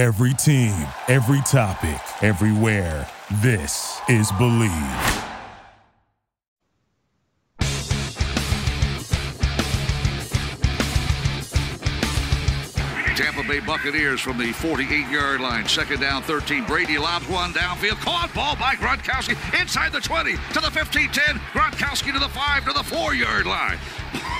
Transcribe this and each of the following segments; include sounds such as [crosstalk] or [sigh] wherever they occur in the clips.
Every team, every topic, everywhere. This is Believe. Tampa Bay Buccaneers from the 48-yard line. Second down, 13. Brady lobs one downfield. Caught ball by Gronkowski inside the 20 to the 15-10. Gronkowski to the 5 to the 4-yard line.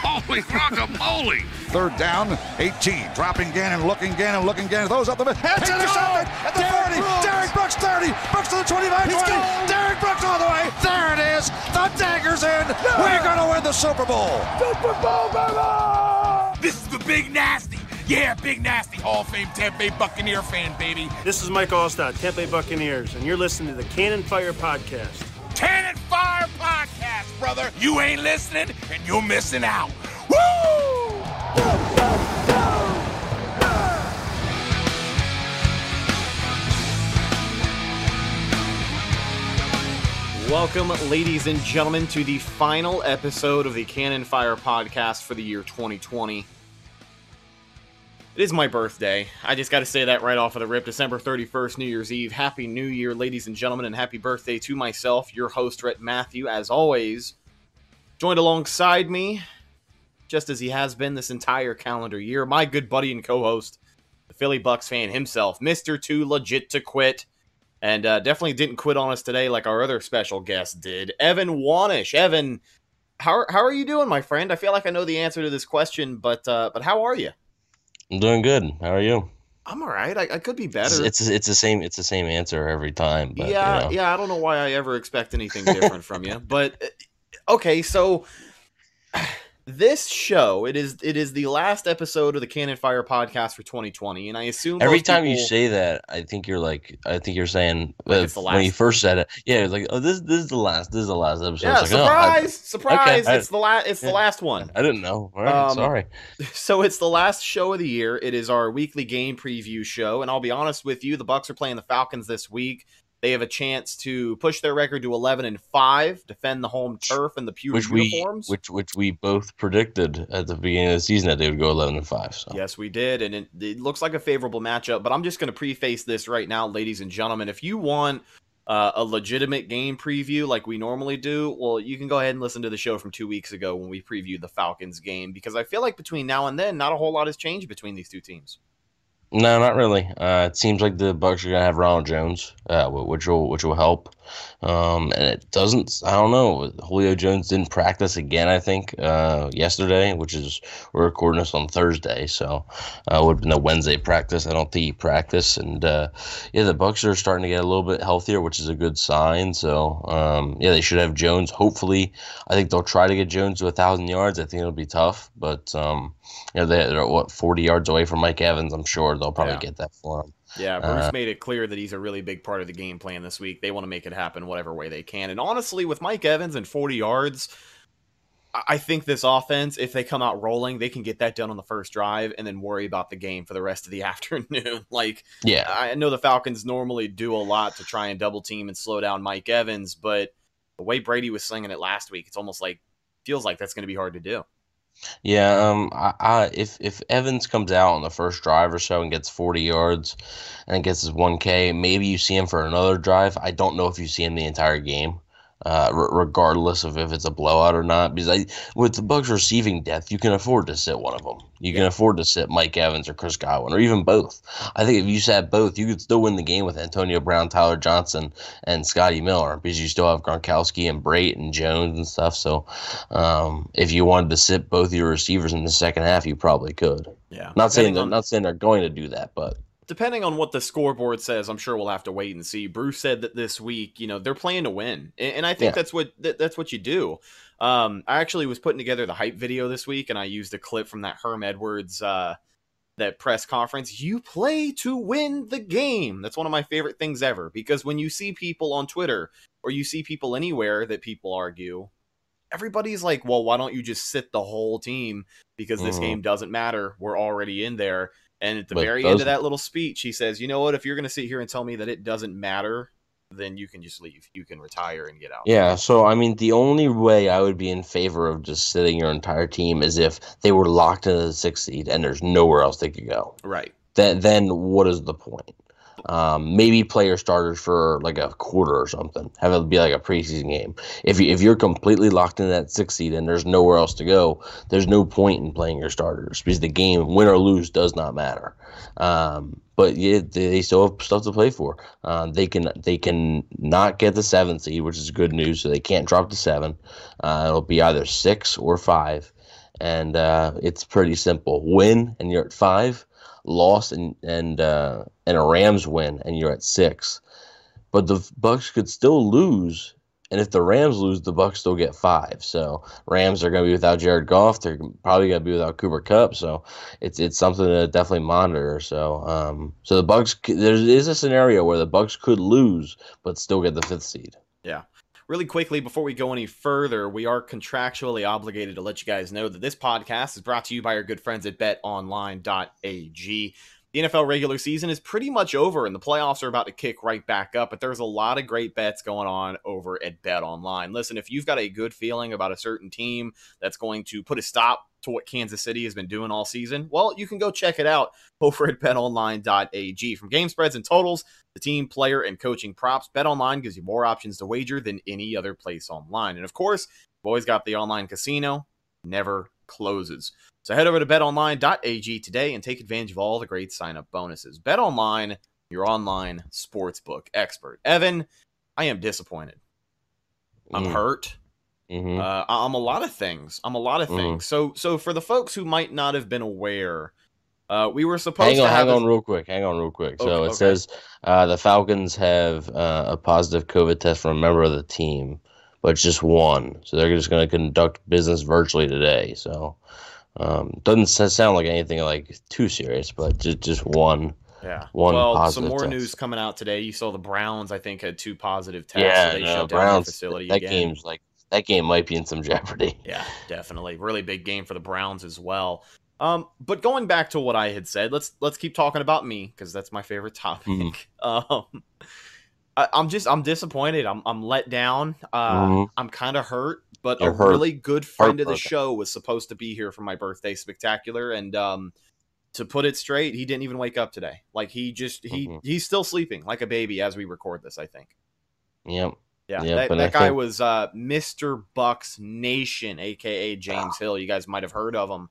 Holy guacamole. Third down, 18. Dropping Gannon, looking Gannon, looking Gannon. Those up the middle. It's intercepted at the 40. Derrick Brooks 30. Brooks to the 25, 20. Derrick Brooks all the way. There it is. The dagger's in. We're going to win the Super Bowl. Super Bowl, baby! This is the Big Nasty. Yeah, Big Nasty, Hall of Fame Tampa Bay Buccaneer fan, baby. This is Mike Alstott, Tampa Bay Buccaneers, and you're listening to the Cannon Fire Podcast. Cannon Fire Podcast, brother. You ain't listening, and you're missing out. Woo! Welcome, ladies and gentlemen, to the final episode of the Cannon Fire podcast for the year 2020. It is my birthday. I just got to say that right off of the rip. December 31st, New Year's Eve. Happy New Year, ladies and gentlemen, and happy birthday to myself, your host, Rhett Matthew, as always. Joined alongside me, just as he has been this entire calendar year, my good buddy and co host, the Philly Bucks fan himself, Mr. Too Legit to Quit and uh, definitely didn't quit on us today like our other special guest did. Evan Wanish. Evan, how how are you doing, my friend? I feel like I know the answer to this question, but uh, but how are you? I'm doing good. How are you? I'm all right. I, I could be better. It's, it's it's the same it's the same answer every time. But, yeah, you know. yeah. I don't know why I ever expect anything different from you, but uh, okay. So this show it is it is the last episode of the Cannon Fire podcast for 2020, and I assume Every time you say that, I think you're like I think you're saying Like uh, the when you first said it. Yeah, it's like oh this this is the last this is the last episode. yeah, like, oh, I- surprise, surprise! I- it's the last. It's the last one. I, didn't know. All right, Um, sorry. [laughs] So it's the last show of the year. It is our weekly game preview show, and I'll be honest with you, the Bucks are playing the Falcons this week. They have a chance to push their record to 11 and 5, defend the home turf and the pewter Which we uniforms. which which we both predicted at the beginning of the season that they would go eleven and five. So Yes, we did, and it, it looks like a favorable matchup. But I'm just going to preface this right now, ladies and gentlemen. If you want uh, a legitimate game preview like we normally do, well, you can go ahead and listen to the show from two weeks ago when we previewed the Falcons game because I feel like between now and then, not a whole lot has changed between these two teams. No, not really. Uh, it seems like the Bucks are gonna have Ronald Jones, uh, which will which will help. Um, and it doesn't. I don't know. Julio Jones didn't practice again. I think uh, yesterday, which is we're recording this on Thursday, so uh, would have been a Wednesday practice. I don't think he practiced. And uh, yeah, the Bucks are starting to get a little bit healthier, which is a good sign. So um, yeah, they should have Jones. Hopefully, I think they'll try to get Jones to a thousand yards. I think it'll be tough, but um, you know they're what forty yards away from Mike Evans. I'm sure they'll probably Yeah. get that for him. Yeah, Bruce Uh, made it clear that he's a really big part of the game plan this week. They want to make it happen whatever way they can. And honestly, with Mike Evans and 40 yards, I- I think this offense, if they come out rolling, they can get that done on the first drive and then worry about the game for the rest of the [laughs] afternoon. like, Yeah, I know the Falcons normally do a lot to try and double team and slow down Mike Evans, but the way Brady was slinging it last week, it's almost like feels like that's going to be hard to do. Yeah, um, I, I if if Evans comes out on the first drive or so and gets 40 yards and gets his 1K, maybe you see him for another drive. I don't know if you see him the entire game, uh, r- regardless of if it's a blowout or not. Because I, with the Bucks receiving depth, you can afford to sit one of them. You can afford to sit Mike Evans or Chris Godwin or even both. I think if you sat both, you could still win the game with Antonio Brown, Tyler Johnson, and Scotty Miller because you still have Gronkowski and Brate and Jones and stuff. So, um, if you wanted to sit both your receivers in the second half, you probably could. Yeah. Not saying they're not saying they're going to do that, but depending on what the scoreboard says, I'm sure we'll have to wait and see. Bruce said that this week, you know, they're playing to win, and, and I think Yeah. that's what that, that's what you do. Um, I actually was putting together the hype video this week, and I used a clip from that Herm Edwards uh, that press conference. You play to win the game. That's one of my favorite things ever because when you see people on Twitter or you see people anywhere that people argue. Everybody's like, well, why don't you just sit the whole team? Because this Mhm. game doesn't matter. We're already in there. And at the But very end of that little speech, he says, "You know what? If you're going to sit here and tell me that it doesn't matter, then you can just leave. You can retire and get out." Yeah, so I mean, the only way I would be in favor of just sitting your entire team is if they were locked into the sixth seed and there's nowhere else they could go. Right. then then what is the point? Um, maybe player starters for like a quarter or something. Have it be like a preseason game. If you, if you're completely locked in that six seed and there's nowhere else to go, there's no point in playing your starters because the game, win or lose, does not matter. Um, but yeah, they still have stuff to play for. Uh, they can they can not get the seventh seed, which is good news. So they can't drop to seven. Uh, it'll be either six or five, and uh, it's pretty simple. Win and you're at five loss and and uh, and a Rams win, and you're at six. But the Bucks could still lose, and if the Rams lose, the Bucks still get five. So Rams are going to be without Jared Goff. They're probably going to be without Cooper Kupp. So it's it's something to definitely monitor. So um, so the Bucks there is a scenario where the Bucks could lose but still get the fifth seed. Yeah really quickly before we go any further, we are contractually obligated to let you guys know that this podcast is brought to you by our good friends at betonline.ag. The NFL regular season is pretty much over and the playoffs are about to kick right back up, but there's a lot of great bets going on over at Bet Online. Listen, if you've got a good feeling about a certain team that's going to put a stop to what Kansas City has been doing all season, well, you can go check it out over at betonline.ag. From game spreads and totals, the team, player, and coaching props, BetOnline gives you more options to wager than any other place online. And of course, you've always got the online casino, never closes. So head over to betonline.ag today and take advantage of all the great sign up bonuses. BetOnline, your online sportsbook expert. Evan, I am disappointed. I'm mm. hurt. Mm-hmm. Uh, I'm a lot of things. I'm a lot of mm. things. So, so for the folks who might not have been aware, uh, we were supposed hang on, to hang on real quick. Hang on real quick. Okay, so it okay. says uh, the Falcons have uh, a positive COVID test from a member of the team, but it's just one. So they're just going to conduct business virtually today. So um, doesn't sound like anything like too serious, but just just one. Yeah. One well, some more test. news coming out today. You saw the Browns, I think, had two positive tests. Yeah, so they no, shut Browns, down their facility that again. game's like that game might be in some [laughs] jeopardy. Yeah, definitely. Really big game for the Browns as well. Um, but going back to what I had said, let's let's keep talking about me because that's my favorite topic. Mm. [laughs] Um, I, am just I'm disappointed. I'm I'm let down. Uh, mm-hmm. I'm kind of hurt. But a really good friend of the show was supposed to be here for my birthday spectacular, and um, to put it straight, he didn't even wake up today. Like he just he mm-hmm. he's still sleeping like a baby as we record this. I think. Yep. Yeah, yep, that, that guy think... was uh, Mr. Bucks Nation, aka James Hill. You guys might have heard of him.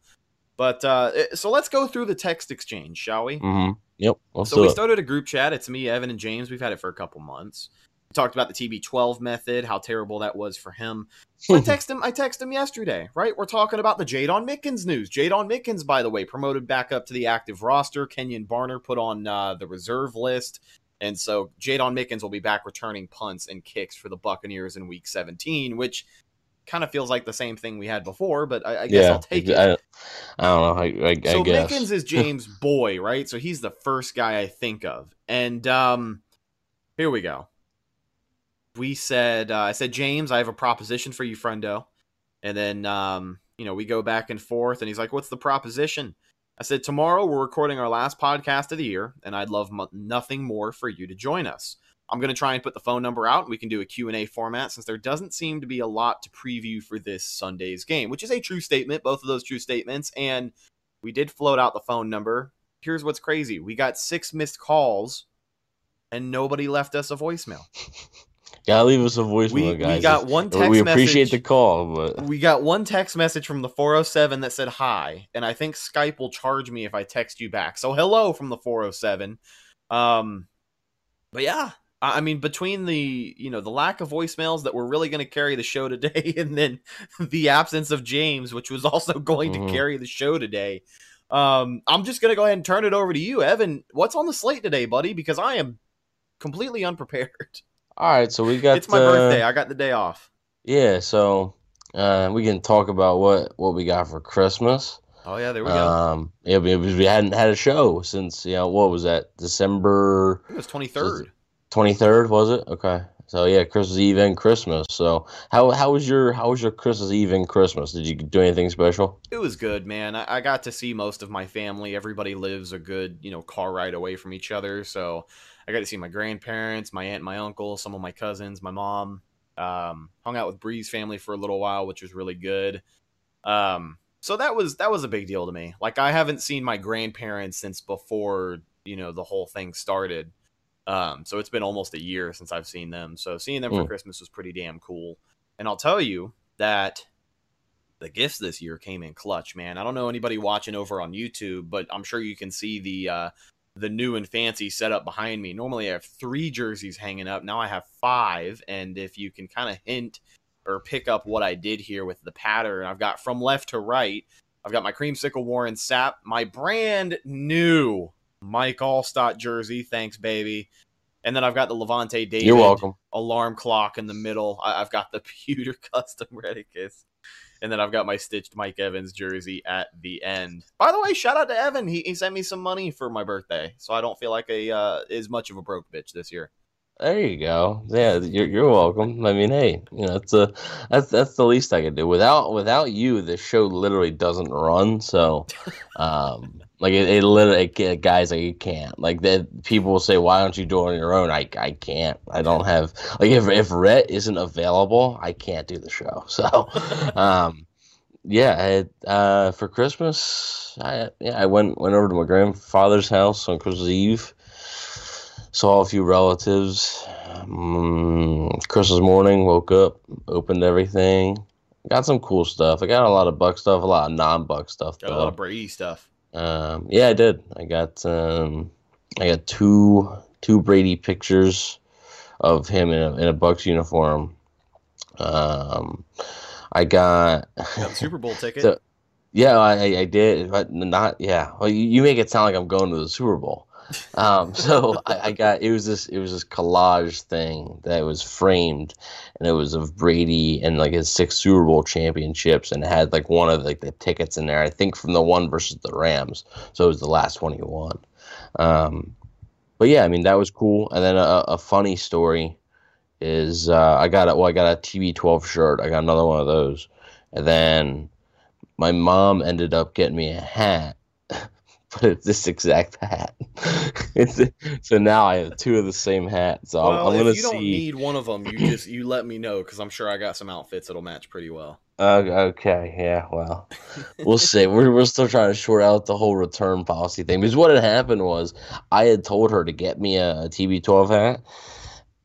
But uh, eh, so let's go through the text exchange, shall we? Mm-hmm. Yep. so we started a group chat. It's me, Evan, and James. We've had it for a couple months. We talked about the TB12 method, how terrible that was for him. I [laughs] text him. I text him yesterday. Right, we're talking about the Jaydon Mickens news. Jaydon Mickens, by the way, promoted back up to the active roster. Kenjon Barner put on uh, the reserve list. And so Jaydon Mickens will be back returning punts and kicks for the Buccaneers in week 17, which kind of feels like the same thing we had before, but I, I guess yeah, I'll take it. I, I don't know. I, I, so guess. Mickens is [laughs] James' boy, right? So he's the first guy I think of. And um, here we go. We said, uh, I said, James, I have a proposition for you, friendo. And then, um, you know, we go back and forth, and he's like, what's the proposition? I said, tomorrow we're recording our last podcast of the year, and I'd love nothing more for you to join us. I'm going to try and put the phone number out. And we can do a Q&A format since there doesn't seem to be a lot to preview for this Sunday's game, which is a true statement, both of those true statements. And we did float out the phone number. Here's what's crazy. We got six missed calls and nobody left us a voicemail. [laughs] Gotta leave us a voicemail, we, guys. We got one text We appreciate message, the call, but we got one text message from the 407 that said hi, and I think Skype will charge me if I text you back. So hello from the 407. Um, but yeah, I mean, between the you know the lack of voicemails that were really going to carry the show [laughs] today, and then the absence of James, which was also going mm-hmm. to carry the show today, um, I'm just going to go ahead and turn it over to you, Evan. What's on the slate today, buddy? Because I am completely unprepared. [laughs] All right, so we got. It's my uh, birthday. I got the day off. Yeah, so uh, we can talk about what what we got for Christmas. Oh yeah, there we go. Um, yeah, because we hadn't had a show since you know what was that December? it was twenty third. Twenty third was it? Okay. So yeah, Christmas Eve and Christmas. So how how was your how was your Christmas Eve and Christmas? Did you do anything special? It was good, man. I, I got to see most of my family. Everybody lives a good you know car ride away from each other, so I got to see my grandparents, my aunt, my uncle, some of my cousins, my mom. Um, hung out with Bree's family for a little while, which was really good. Um, so that was that was a big deal to me. Like I haven't seen my grandparents since before you know the whole thing started. Um, so it's been almost a year since I've seen them. So seeing them for Mm. Christmas was pretty damn cool. And I'll tell you that the gifts this year came in clutch, man. I don't know anybody watching over on YouTube, but I'm sure you can see the uh, the new and fancy setup behind me. Normally I have three jerseys hanging up. Now I have five, and if you can kind of hint or pick up what I did here with the pattern, I've got from left to right. I've got my creamsicle Warren Sapp, my brand new Mike Alstott jersey. Thanks, baby. And then I've got the Lavonte David You're welcome. alarm clock in the middle. I- I've got the [laughs] pewter custom Redicus. And then I've got my stitched Mike Evans jersey at the end. By the way, shout out to Evan. He, he sent me some money for my birthday, so I don't feel like a uh, as much of a broke bitch this year. There you go. Yeah, you're you're welcome. I mean, hey, you know, it's a that's that's the least I could do. Without without you, the show literally doesn't run. So, [laughs] um, like it, it literally, it, guys, like you can't. Like that, people will say, "Why don't you do it on your own?" I I can't. I don't have like if if Rhett isn't available, I can't do the show. [laughs] So, [laughs] um, yeah, it, uh, for Christmas, I yeah, I went went over to my grandfather's house on Christmas Eve saw a few relatives. Um, Christmas morning, woke up, opened everything. Got some cool stuff. I got a lot of Buck stuff, a lot of non-Buck stuff. Got a lot of Brady stuff. Um, yeah, I did. I got um, I got two two Brady pictures of him in a, in a Bucks uniform. Um, I got Got Super Bowl [laughs] ticket. So- yeah, I, I- I did, but not yeah. Well, you, you make it sound like I'm going to the Super Bowl. Um, [laughs] so I, I got it was this it was this collage thing that was framed, and it was of Brady and like his six Super Bowl championships, and had like one of like the tickets in there. I think from the one versus the Rams, so it was the last one he won. Um, but yeah, I mean that was cool. And then a, a funny story is uh, I got a, well I got a TB12 shirt. I got another one of those, and then my mom ended up getting me a hat, [laughs] but it's this exact hat. it's so now I have two of the same hat. So I'm, I'm gonna if you don't see. need one of them, you just you let me know because I'm sure I got some outfits that'll match pretty well. Uh, okay, yeah, well, we'll see. We're, we're still trying to short out the whole return policy thing because what had happened was I had told her to get me a, a TB12 hat,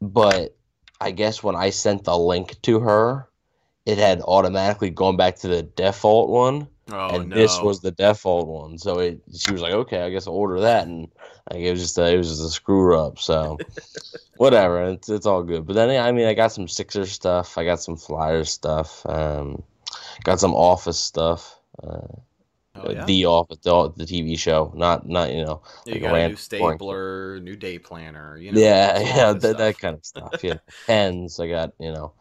but I guess when I sent the link to her, it had automatically gone back to the default one, Oh and this was the default one. So it, she was like, "Okay, I guess I'll order that," and like it was just a, it was just a screw up. So [laughs] whatever, it's it's all good. But then I mean, I got some Sixers stuff, I got some Flyers stuff, um, got some Office stuff. Uh, oh, yeah? The Office, the, the TV show, not not you know, you like got a new Point. stapler, new day planner. You know, yeah, yeah, that, that kind of stuff. Yeah, [laughs] pens. I got you know,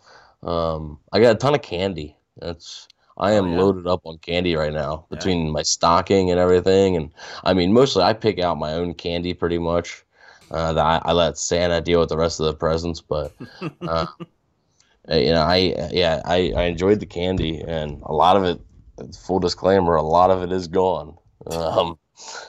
um, I got a ton of candy. That's I am Oh, yeah? loaded up on candy right now between my stocking and everything. And I mean, mostly I pick out my own candy pretty much. Uh, that I, I let Santa deal with the rest of the presents, but [laughs] uh, you know, I yeah, I, I enjoyed the candy, and a lot of it. Full disclaimer: a lot of it is gone. Um,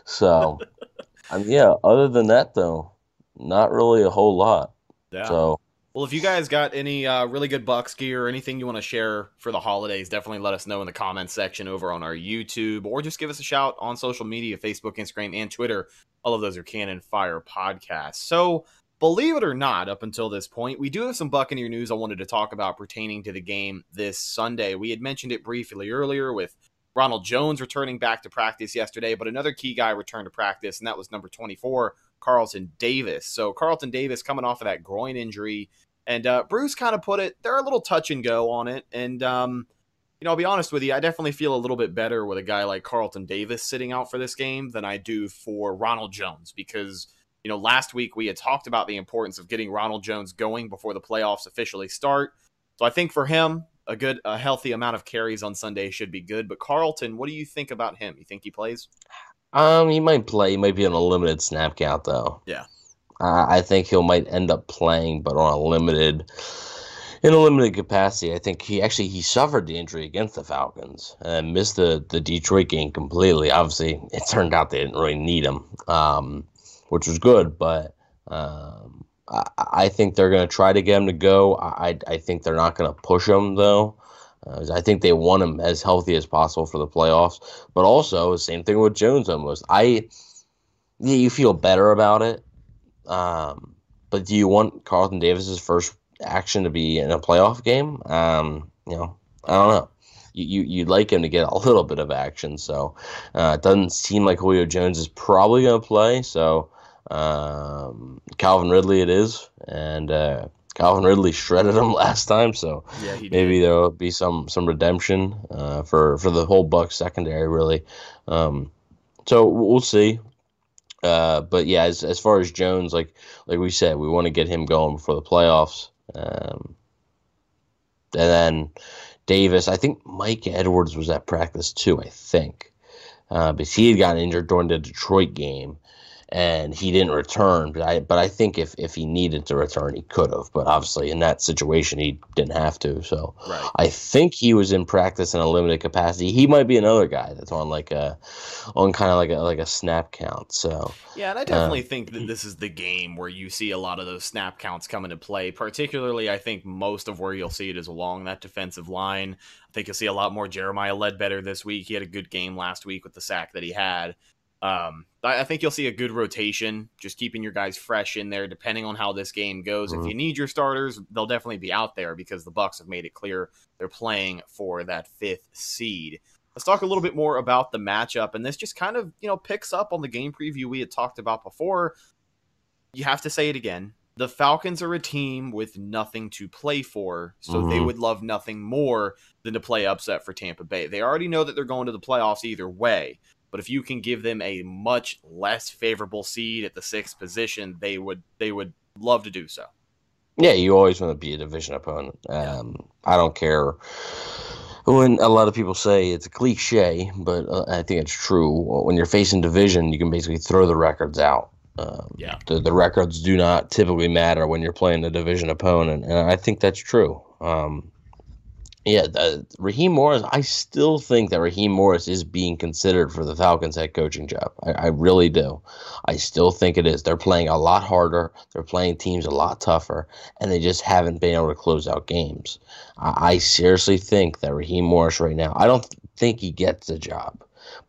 so, [laughs] I mean, yeah. Other than that, though, not really a whole lot. Yeah. So Well, if you guys got any uh, really good Bucks gear or anything you want to share for the holidays, definitely let us know in the comments section over on our YouTube or just give us a shout on social media Facebook, Instagram, and Twitter. All of those are Cannon Fire podcasts. So, believe it or not, up until this point, we do have some Buccaneer news I wanted to talk about pertaining to the game this Sunday. We had mentioned it briefly earlier with Ronald Jones returning back to practice yesterday, but another key guy returned to practice, and that was number 24, Carlton Davis. So, Carlton Davis coming off of that groin injury. And uh, Bruce kind of put it, they're a little touch and go on it. And, um, you know, I'll be honest with you, I definitely feel a little bit better with a guy like Carlton Davis sitting out for this game than I do for Ronald Jones because, you know, last week we had talked about the importance of getting Ronald Jones going before the playoffs officially start. So I think for him, a good, a healthy amount of carries on Sunday should be good. But Carlton, what do you think about him? You think he plays? um, he might play. He might be on a limited snap count, though. Yeah. Uh, I think he'll might end up playing, but on a limited, in a limited capacity. I think he actually he suffered the injury against the Falcons and missed the the Detroit game completely. Obviously, [laughs] it turned out they didn't really need him, um, which was good. But um, I, I think they're going to try to get him to go. I I think they're not going to push him though. Uh, I think they want him as healthy as possible for the playoffs. But also, same thing with Jones almost. I yeah, you feel better about it. Um, but do you want Carlton Davis's first action to be in a playoff game? Um, you know, I don't know. You, you you'd like him to get a little bit of action, so uh, it doesn't seem like Julio Jones is probably going to play. So um, Calvin Ridley it is, and uh, Calvin Ridley shredded him [laughs] last time, so Yeah, maybe there will be some some redemption uh, for for the whole Bucks secondary, really. Um, so we'll see. Uh, but yeah, as as far as Jones, like like we said, we want to get him going before the playoffs. Um, and then Davis, I think Mike Edwards was at practice too. I think uh, because he had gotten injured during the Detroit game, and he didn't return. But I but I think if if he needed to return, he could have. But obviously, in that situation, he didn't have to. So Right. I think he was in practice in a limited capacity. He might be another guy that's on like a on kind of like a like a snap count. So Yeah, and I Uh, definitely think that this is the game where you see a lot of those snap counts come into play. Particularly, I think most of where you'll see it is along that defensive line. I think you'll see a lot more Jeremiah Ledbetter this week. He had a good game last week with the sack that he had. Um, I think you'll see a good rotation, just keeping your guys fresh in there, depending on how this game goes. If Mhm. you need your starters, they'll definitely be out there because the Bucks have made it clear they're playing for that fifth seed. Let's talk a little bit more about the matchup, and this just kind of you know picks up on the game preview we had talked about before. You have to say it again. The Falcons are a team with nothing to play for, so they Mhm. would love nothing more than to play upset for Tampa Bay. They already know that they're going to the playoffs either way, but if you can give them a much less favorable seed at the sixth position, they would they would love to do so. Yeah, you always want to be a division opponent. Um, I don't care when a lot of people say it's a cliche, but uh, I think it's true. When you're facing division, you can basically throw the records out. Um, Yeah. the, the records do not typically matter when you're playing a division opponent, and I think that's true. Um, yeah, the, Raheem Morris. I still think that Raheem Morris is being considered for the Falcons head coaching job. I, I really do. I still think it is. They're playing a lot harder. They're playing teams a lot tougher, and they just haven't been able to close out games. I, I seriously think that Raheem Morris right now. I don't think he gets the job,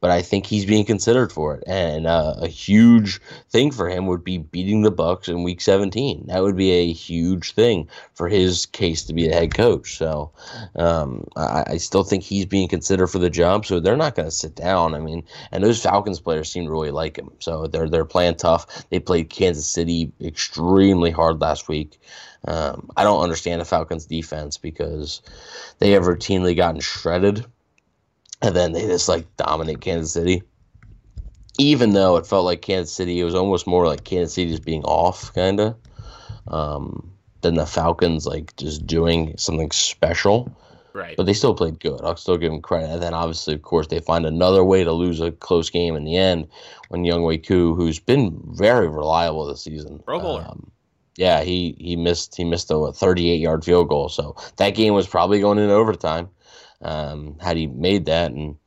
but I think he's being considered for it. And uh, a huge thing for him would be beating the Bucks in Week 17. That would be a huge thing for his case to be the head coach. So um, I, I still think he's being considered for the job. So they're not going to sit down. I mean, and those Falcons players seem to really like him. So they're they're playing tough. They played Kansas City extremely hard last week. Um, I don't understand the Falcons defense because they have routinely gotten shredded and then they just like dominate Kansas City. Even though it felt like Kansas City, it was almost more like Kansas City just being off, kind of, um, than the Falcons like just doing something special. Right. But they still played good. I'll still give them credit. And then obviously, of course, they find another way to lose a close game in the end when Younghoe Koo, who's been very reliable this season, Pro Bowler. um, yeah, he he missed he missed a 38 yard field goal. So that game was probably going in overtime. Um, had he made that, and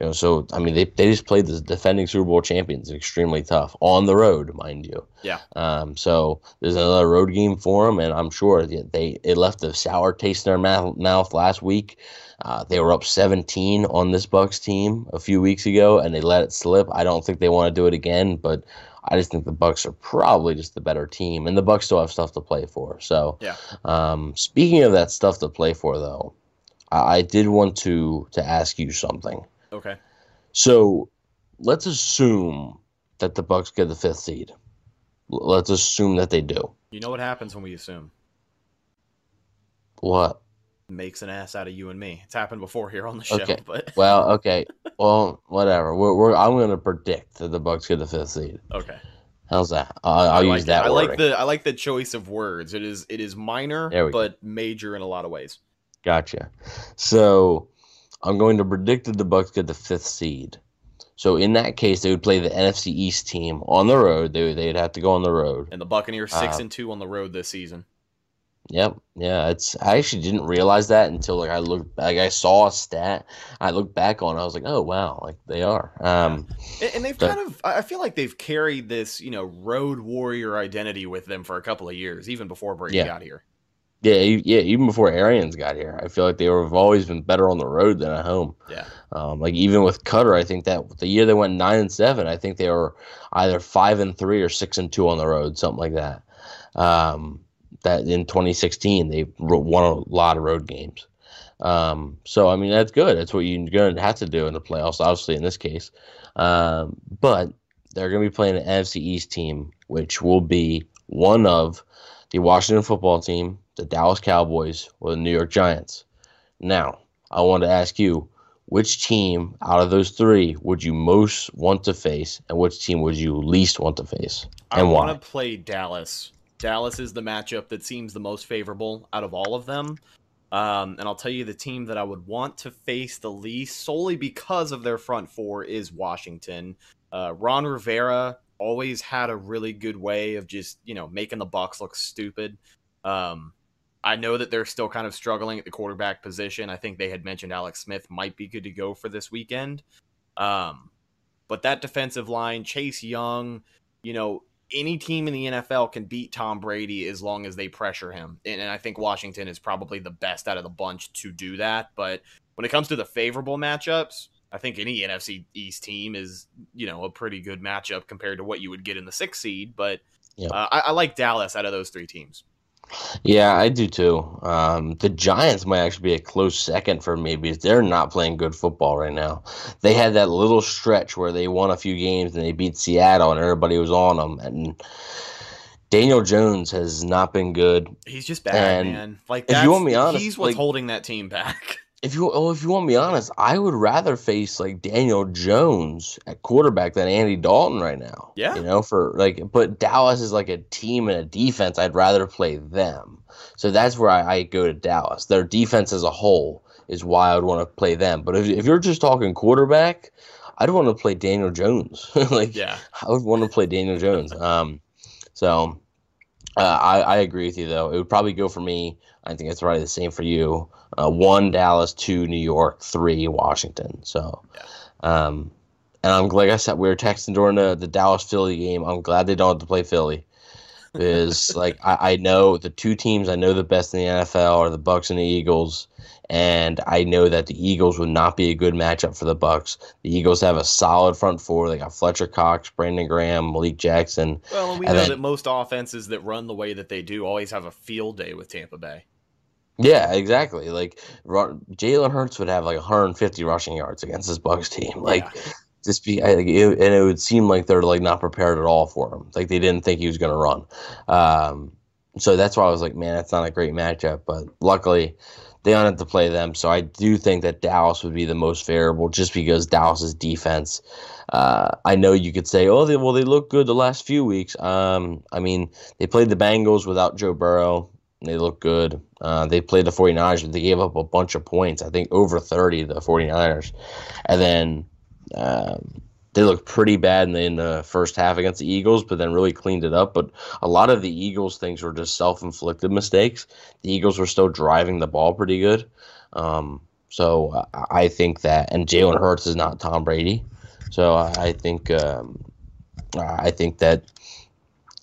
you know, so I mean, they they just played the defending Super Bowl champions extremely tough on the road, mind you. Yeah. Um, so there's another road game for them, and I'm sure they it left a sour taste in their mouth, mouth last week. Uh, they were up 17 on this Bucks team a few weeks ago, and they let it slip. I don't think they want to do it again, but I just think the Bucks are probably just the better team, and the Bucks still have stuff to play for. So, Yeah. um, speaking of that stuff to play for, though, I, I did want to to ask you something. Okay. So, let's assume that the Bucks get the fifth seed. Let's assume that they do. You know what happens when we assume? What? Makes an ass out of you and me. It's happened before here on the show, Okay. but [laughs] Well, okay. Well, whatever. We're, we're I'm going to predict that the Bucks get the fifth seed. okay. How's that? I'll, I'll I use like it. that I like the I like the choice of words. It is it is minor we go. but major in a lot of ways. Gotcha. So I'm going to predict that the Bucks get the fifth seed. So in that case, they would play the NFC East team on the road. They would, they'd have to go on the road. And the Buccaneers six Uh, and two on the road this season. Yep. Yeah. It's. I actually didn't realize that until like I looked, like I saw a stat. I looked back on. it, I was like, oh wow, like they are. Um. And, and they've but- kind of I I feel like they've carried this, you know, road warrior identity with them for a couple of years, even before Brady Yeah. got here. Yeah, yeah. Even before Arians got here, I feel like they have always been better on the road than at home. Yeah. Um, like even with Koetter, I think that the year they went nine and seven, I think they were either five and three or six and two on the road, something like that. Um, that in 2016 they won a lot of road games. Um, so I mean that's good. That's what you're going to have to do in the playoffs, obviously in this case. Um, but they're going to be playing an NFC East team, which will be one of the Washington football team, the Dallas Cowboys, or the New York Giants. Now, I want to ask you, which team out of those three would you most want to face, and which team would you least want to face, I and want why? to play Dallas. Dallas is the matchup that seems the most favorable out of all of them. Um, and I'll tell you the team that I would want to face the least, solely because of their front four, is Washington. Uh, Ron Rivera always had a really good way of just you know making the Bucks look stupid. Um, I know that they're still kind of struggling at the quarterback position. I think they had mentioned Alex Smith might be good to go for this weekend. Um, but that defensive line, Chase Young, you know, any team in the NFL can beat Tom Brady as long as they pressure him. And, and I think Washington is probably the best out of the bunch to do that. But when it comes to the favorable matchups, I think any NFC East team is, you know, a pretty good matchup compared to what you would get in the sixth seed. But Yep. uh, I, I like Dallas out of those three teams. Yeah, I do too. Um, the Giants might actually be a close second for me because they're not playing good football right now. They had that little stretch where they won a few games and they beat Seattle and everybody was on them. And Daniel Jones has not been good. He's just bad, And man. Like if you want me honest, he's what's like- holding that team back. [laughs] If you oh, if you want me honest, I would rather face like Daniel Jones at quarterback than Andy Dalton right now. Yeah. you know, for like, but Dallas is like a team and a defense. I'd rather play them. So that's where I, I go to Dallas. Their defense as a whole is why I would want to play them. But if if you're just talking quarterback, I'd want to play Daniel Jones. [laughs] like, Yeah. I would want to play Daniel Jones. Um, so uh, I, I agree with you though. It would probably go for me. I think it's probably the same for you. Uh, one Dallas, two New York, three Washington. So, um, and I'm like I said, we were texting during the, the Dallas Philly game. I'm glad they don't have to play Philly. Because like I, I know the two teams I know the best in the NFL are the Bucks and the Eagles, and I know that the Eagles would not be a good matchup for the Bucks. The Eagles have a solid front four. They got Fletcher Cox, Brandon Graham, Malik Jackson. Well, and we And know then- that most offenses that run the way that they do always have a field day with Tampa Bay. Yeah, exactly. Like Jalen Hurts would have like 150 rushing yards against this Bucks team. Like just be, I, it, and it would seem like they're like not prepared at all for him. Like they didn't think he was going to run. Um, so that's why I was like, man, that's not a great matchup. But luckily, they don't have to play them. So I do think that Dallas would be the most favorable, just because Dallas's defense. Uh, I know you could say, oh, they, well, they look good the last few weeks. Um, I mean, they played the Bengals without Joe Burrow. They look good. Uh, they played the 49ers, but they gave up a bunch of points. I think over 30, the 49ers. And then um, they looked pretty bad in the, in the first half against the Eagles, but then really cleaned it up. But a lot of the Eagles things were just self inflicted mistakes. The Eagles were still driving the ball pretty good. Um, so I think that, and Jalen Hurts is not Tom Brady. So I think um, I think that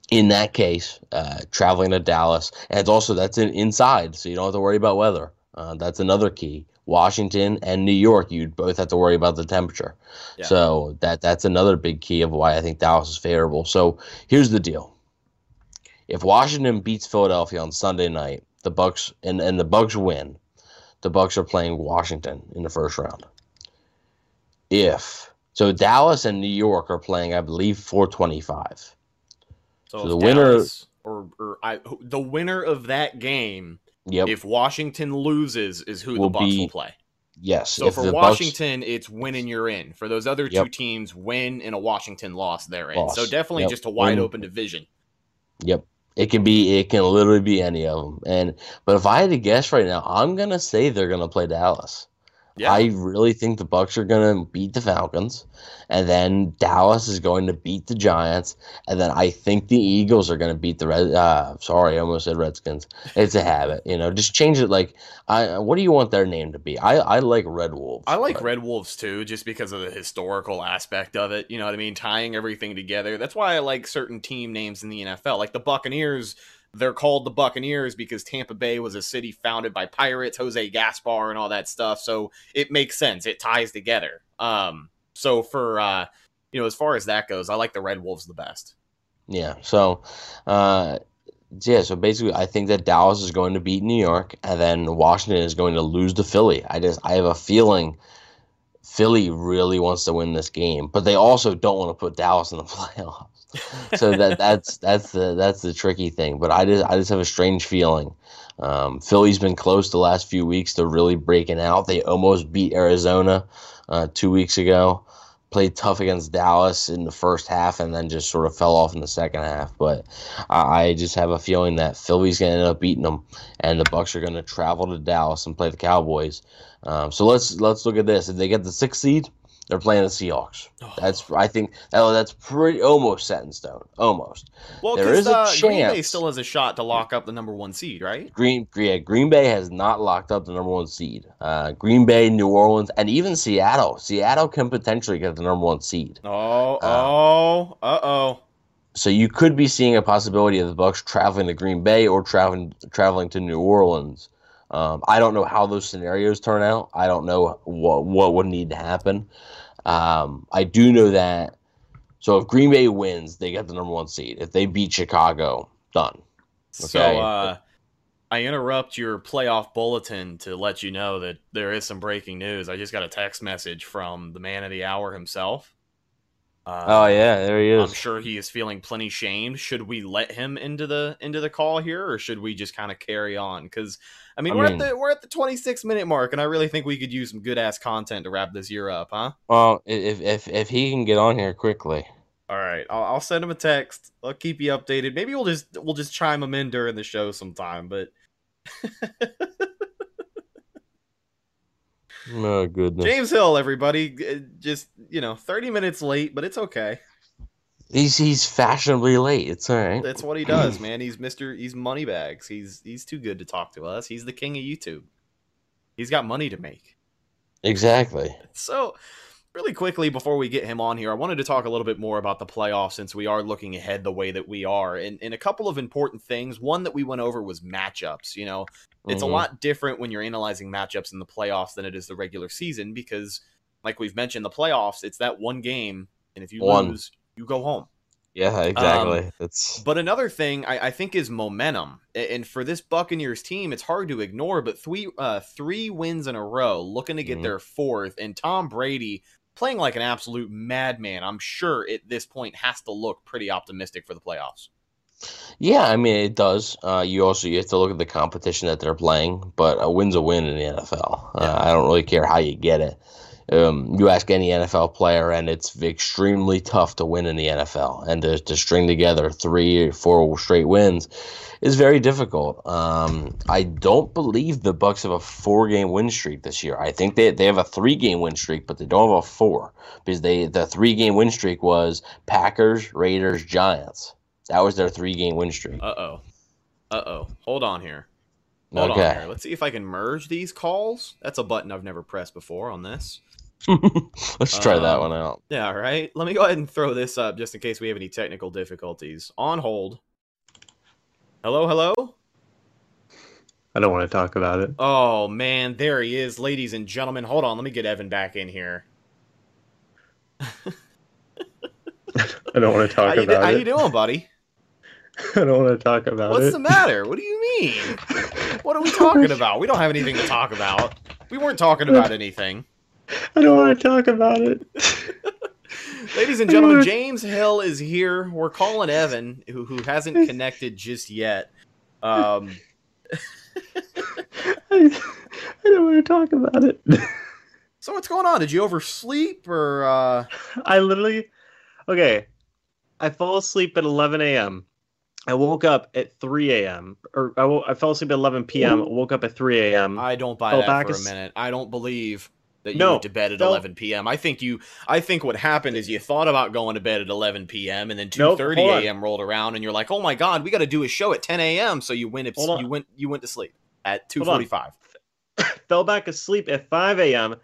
in that case, uh, traveling to Dallas, and also that's in, inside, so you don't have to worry about weather. Uh, that's another key. Washington and New York, you'd both have to worry about the temperature. Yeah. So that that's another big key of why I think Dallas is favorable. So here's the deal: if Washington beats Philadelphia on Sunday night, the Bucks and, and the Bucks win, the Bucks are playing Washington in the first round. If so, Dallas and New York are playing, I believe, 425. So, So the winner- or, or I, the winner of that game, Yep. if Washington loses, is who Will the Bucks be- will play. yes. So if for the Bucks- Washington, it's and you're in. For those other two teams, win and a Washington loss, they're in. Loss. So definitely Yep. just a wide Win. open division. Yep. It can be. It can literally be any of them. And but if I had to guess right now, I'm gonna say they're gonna play Dallas. Yeah. I really think the Bucks are gonna beat the Falcons, and then Dallas is going to beat the Giants, and then I think the Eagles are gonna beat the Red. Uh, sorry, I almost said Redskins. It's a habit, you know. Just change it. Like, I what do you want their name to be? I I like Red Wolves. I like but- Red Wolves too, just because of the historical aspect of it. You know what I mean? Tying everything together. That's why I like certain team names in the NFL. Like the Buccaneers, they're called the Buccaneers because Tampa Bay was a city founded by pirates, Jose Gaspar, and all that stuff. So it makes sense. It ties together. Um, so for uh, you know, as far as that goes, I like the Red Wolves the best. Yeah. So, uh, yeah. So basically, I think that Dallas is going to beat New York, and then Washington is going to lose to Philly. I just I have a feeling Philly really wants to win this game, but they also don't want to put Dallas in the [laughs] playoffs. So that that's that's the that's the tricky thing. But I just I just have a strange feeling. Um, Philly's been close the last few weeks to really breaking out. They almost beat Arizona uh, two weeks ago. Played tough against Dallas in the first half, and then just sort of fell off in the second half. But I, just have a feeling that Philly's going to end up beating them, and the Bucks are going to travel to Dallas and play the Cowboys. Um, so let's let's look at this. If they get the sixth seed, they're playing the Seahawks. That's I think that, that's pretty almost set in stone. Almost. Well, There is a uh, Green Bay chance. still has a shot to lock up the number one seed, right? Green yeah, Green Bay has not locked up the number one seed. Uh, Green Bay, New Orleans, and even Seattle. Seattle can potentially get the number one seed. Oh, oh, uh oh. So you could be seeing a possibility of the Bucks traveling to Green Bay or traveling traveling to New Orleans. Um, I don't know how those scenarios turn out. I don't know what what would need to happen. Um, I do know that. So if Green Bay wins, they get the number one seed. If they beat Chicago, done. So Okay. uh, I interrupt your playoff bulletin to let you know that there is some breaking news. I just got a text message from the man of the hour himself. Uh, Oh yeah, there he is. I'm sure he is feeling plenty shamed. Should we let him into the into the call here, or should we just kind of carry on? Because I mean, I we're mean- at the we're at the 26 minute mark, and I really think we could use some good ass content to wrap this year up, huh? Well, if if if he can get on here quickly. All right, I'll, I'll send him a text. I'll keep you updated. Maybe we'll just we'll just chime him in during the show sometime. But [laughs] Oh goodness. James Hill, everybody, uh, just you know, 30 minutes late, but it's okay. He's he's fashionably late. It's all right. That's what he does, [clears throat] man. He's Mister. He's moneybags. He's he's too good to talk to us. He's the king of YouTube. He's got money to make. Exactly. So, really quickly before we get him on here, I wanted to talk a little bit more about the playoffs since we are looking ahead the way that we are. And, and a couple of important things. One that we went over was matchups. You know, it's Mhm. a lot different when you're analyzing matchups in the playoffs than it is the regular season because, like we've mentioned, the playoffs, it's that one game. And if you One. lose, you go home. Yeah, exactly. Um, That's But another thing I, I think is momentum, and for this Buccaneers team, it's hard to ignore. But three uh, three wins in a row, looking to get Mhm. their fourth, and Tom Brady playing like an absolute madman. I'm sure at this point has to look pretty optimistic for the playoffs. yeah. I mean, it does. Uh, you also you have to look at the competition that they're playing, but a win's a win in the NFL. Yeah. Uh, I don't really care how you get it. Um, you ask any NFL player, and it's extremely tough to win in the NFL, and to, to string together three or four straight wins is very difficult. Um, I don't believe the Bucks have a four-game win streak this year. I think they they have a three-game win streak, but they don't have a four because they the three-game win streak was Packers, Raiders, Giants. That was their three-game win streak. Uh oh. Uh oh. Hold on here. Hold on okay, here. Let's see if I can merge these calls. That's a button I've never pressed before on this. [laughs] let's try that Um, one out. Yeah, all right. Let me go ahead and throw this up just in case we have any technical difficulties. On hold. Hello, hello? I don't want to talk about it. Oh man, there he is, ladies and gentlemen. Hold on, let me get Evan back in here. [laughs] I don't want to talk you, about how it. How you doing, buddy? [laughs] I don't want to talk about What's it. What's the matter? What do you mean? What are we talking about? We don't have anything to talk about. We weren't talking about anything. I don't want to talk about it. [laughs] Ladies and gentlemen, James Hill is here. We're calling Evan, who who hasn't [laughs] connected just yet. Um, [laughs] I, I don't want to talk about it. so what's going on? Did you oversleep or uh I literally, okay, I fall asleep at 11 a.m. I woke up at 3 a.m. or I, I fell asleep at 11 p.m. Woke up at 3 a.m. I don't buy that back for a minute. I don't believe that you No, went to bed at fell- 11 p.m. I think you I think what happened is you thought about going to bed at 11 p.m. and then 2:30 Nope, a.m. rolled around and you're like, "Oh my god, we got to do a show at 10 a.m." So you went Hold you went you went to sleep at 2:45. [coughs] fell back asleep at 5 a.m.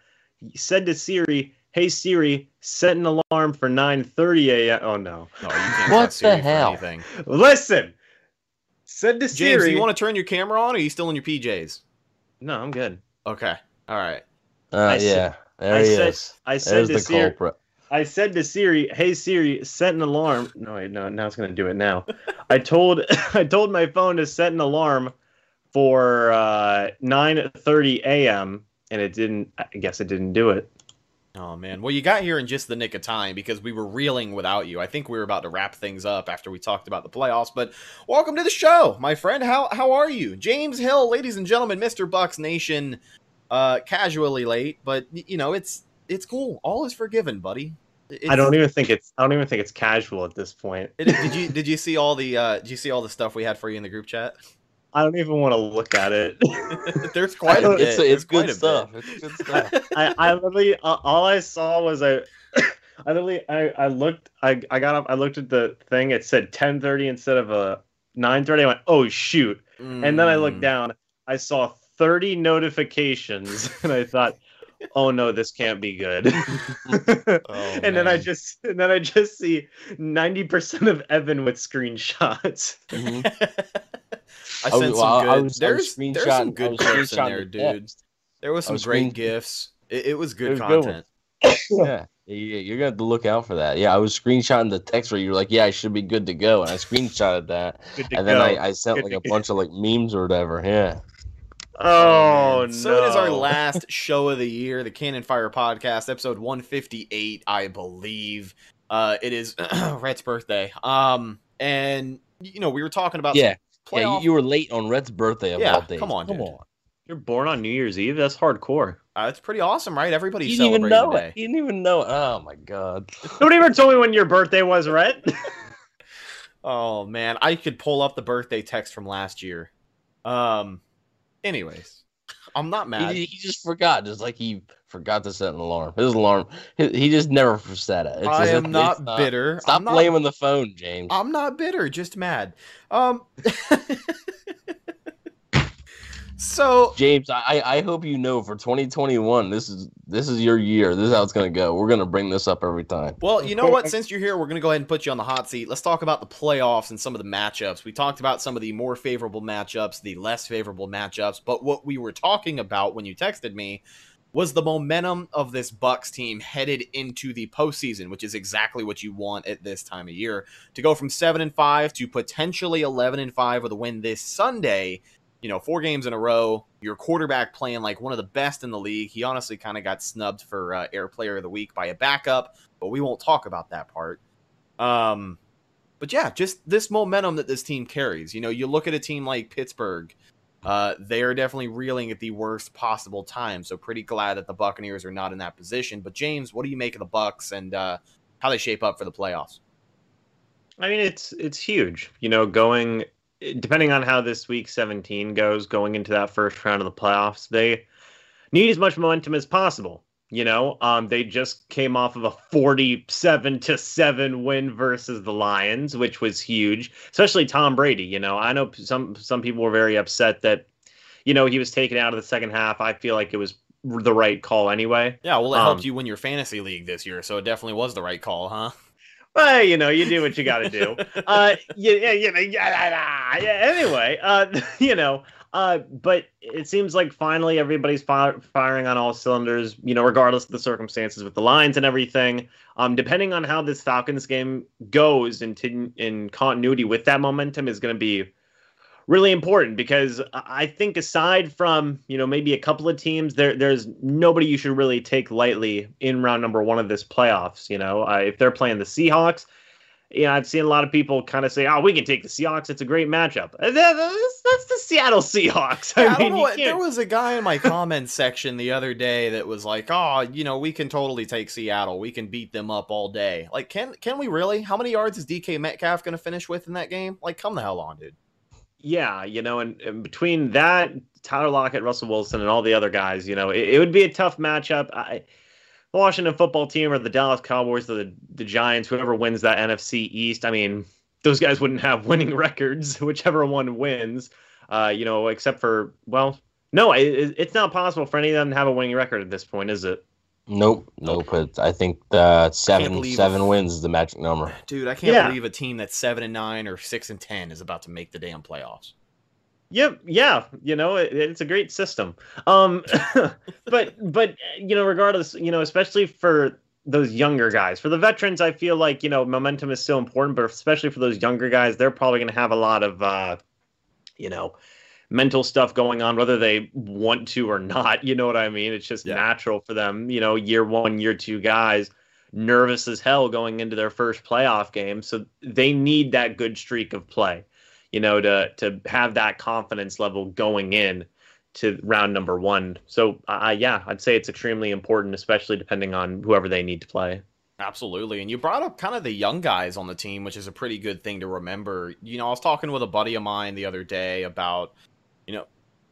Said to Siri, "Hey Siri, set an alarm for 9:30 a.m." Oh no! No, you can't What the hell? anything. Listen, Said to James, Siri. do you want to turn your camera on, or are you still in your PJs? No, I'm good. Okay, all right. Uh, I yeah, said- there I he said- is. I said There's to the Siri. culprit. I said to Siri, "Hey Siri, set an alarm." No, wait, no, now it's gonna do it now. [laughs] I told [laughs] I told my phone to set an alarm for uh, 9:30 a.m. and it didn't. I guess it didn't do it. Oh man, well you got here in just the nick of time because we were reeling without you. I think we were about to wrap things up after we talked about the playoffs. But welcome to the show, my friend. How how are you, James Hill, ladies and gentlemen, Mister Bucks Nation? Uh, casually late, but you know it's it's cool. All is forgiven, buddy. It's, I don't even think it's. I don't even think it's casual at this point. It, did you did you see all the uh, did you see all the stuff we had for you in the group chat? I don't even want to look at it. [laughs] There's [laughs] quite a bit. It's, There's it's quite good a stuff. bit. It's good stuff. [laughs] I, I literally uh, all I saw was I, [coughs] I literally I, I looked I, I got up I looked at the thing it said 10:30 instead of a 9:30 I went oh shoot and then I looked Mm. down I saw 30 notifications [laughs] and I thought oh no this can't be good [laughs] Oh, and then I just and then I just see 90% of Evan with screenshots mm-hmm. [laughs] I I sent was- some good. I was- I was there's there's some screenshotting- I good was clips in there, the dude. text. There was some was great screen- gifs. It, it was good was a good content. [coughs] yeah, yeah, you're gonna have to look out for that. Yeah, I was screenshotting the text where you were like, "Yeah, I should be good to go," and I screenshotted that, Good to and then. I, I sent Good like a go. bunch of like memes or whatever. Yeah, oh man. no So it is our last [laughs] show of the year, the Cannon Fire Podcast, episode 158, I believe. Uh, it is [clears throat] Rhett's birthday. Um, and you know we were talking about yeah, some yeah. You, you were late on Rhett's birthday of Yeah, all days. come on, come dude. on. you're born on New Year's Eve that's hardcore uh, it's pretty awesome, right? Everybody's You didn't even know today. it. You didn't even know it. Oh my god. [laughs] Nobody ever told me when your birthday was, Rhett. [laughs] Oh man, I could pull up the birthday text from last year. Um, anyways, I'm not mad. He, he just forgot. Just like he forgot to set an alarm. His alarm. He, he just never set it. It's I am it's not bitter. Stop I'm not, blaming the phone, James. I'm not bitter, just mad. Um. [laughs] [laughs] so James, I, I hope you know for 2021, this is this is your year. This is how it's gonna go. We're gonna bring this up every time. Well, you know what? Since you're here, we're going to go ahead and put you on the hot seat. Let's talk about the playoffs and some of the matchups. We talked about some of the more favorable matchups, the less favorable matchups, but what we were talking about when you texted me was the momentum of this Bucks team headed into the postseason, which is exactly what you want at this time of year. To go from 7 and 5 to potentially 11 and 5 with a win this Sunday, you know, four games in a row, your quarterback playing like one of the best in the league. He honestly kind of got snubbed for uh, Air Player of the Week by a backup but we won't talk about that part. Um, but yeah, just this momentum that this team carries. You know, you look at a team like Pittsburgh, uh, they are definitely reeling at the worst possible time. So pretty glad that the Buccaneers are not in that position. But James, what do you make of the Bucks and uh, how they shape up for the playoffs? I mean, it's it's huge. You know, going depending on how this week 17 goes, going into that first round of the playoffs, they need as much momentum as possible. You know, um, they just came off of a 47 to seven win versus the Lions, which was huge. Especially Tom Brady. You know, I know some some people were very upset that, you know, he was taken out of the second half. I feel like it was the right call anyway. Yeah, well, it Um, helped you win your fantasy league this year, so it definitely was the right call, huh? Well, you know, you do what you got to do. [laughs] uh, yeah, yeah, you know, yeah, yeah, yeah. Anyway, uh, [laughs] you know, uh, but it seems like finally everybody's fi- firing on all cylinders. You know, regardless of the circumstances with the lines and everything. Um, depending on how this Falcons game goes in t- in continuity with that momentum is going to be really important because I think aside from you know maybe a couple of teams, there there's nobody you should really take lightly in round number one of this playoffs. You know, uh, if they're playing the Seahawks, you know I've seen a lot of people kind of say, "Oh, we can take the Seahawks. It's a great matchup." Uh, That's, that's the Seattle Seahawks. [laughs] Yeah, I, mean, know there was a guy in my comment section the other day that was like, "Oh, you know, we can totally take Seattle. We can beat them up all day." Like, can can we really? How many yards is DK Metcalf going to finish with in that game? Like, come the hell on, dude. Yeah, you know, and, and between that, Tyler Lockett, Russell Wilson, and all the other guys, you know, it, it would be a tough matchup. I, the Washington football team or the Dallas Cowboys or the, the Giants, whoever wins that NFC East, I mean, those guys wouldn't have [laughs] winning records, whichever one wins, uh, you know, except for, well, no, it, it's not possible for any of them to have a winning record at this point, is it? Nope, nope. It, I think uh, seven believe- seven wins is the magic number. Dude, I can't Yeah. believe a team that's seven and nine or six and ten is about to make the damn playoffs. Yep, yeah, you know, it, it's a great system. Um [laughs] but but you know, regardless, you know, especially for those younger guys. For the veterans, I feel like, you know, momentum is still important, but especially for those younger guys, they're probably going to have a lot of uh you know, mental stuff going on whether they want to or not, you know what I mean? It's just Yeah. natural for them, you know, year 1, year 2 guys nervous as hell going into their first playoff game, so they need that good streak of play you know, to to have that confidence level going in to round number one. So, uh, yeah, I'd say it's extremely important, especially depending on whoever they need to play. Absolutely. And you brought up kind of the young guys on the team, which is a pretty good thing to remember. You know, I was talking with a buddy of mine the other day about, you know,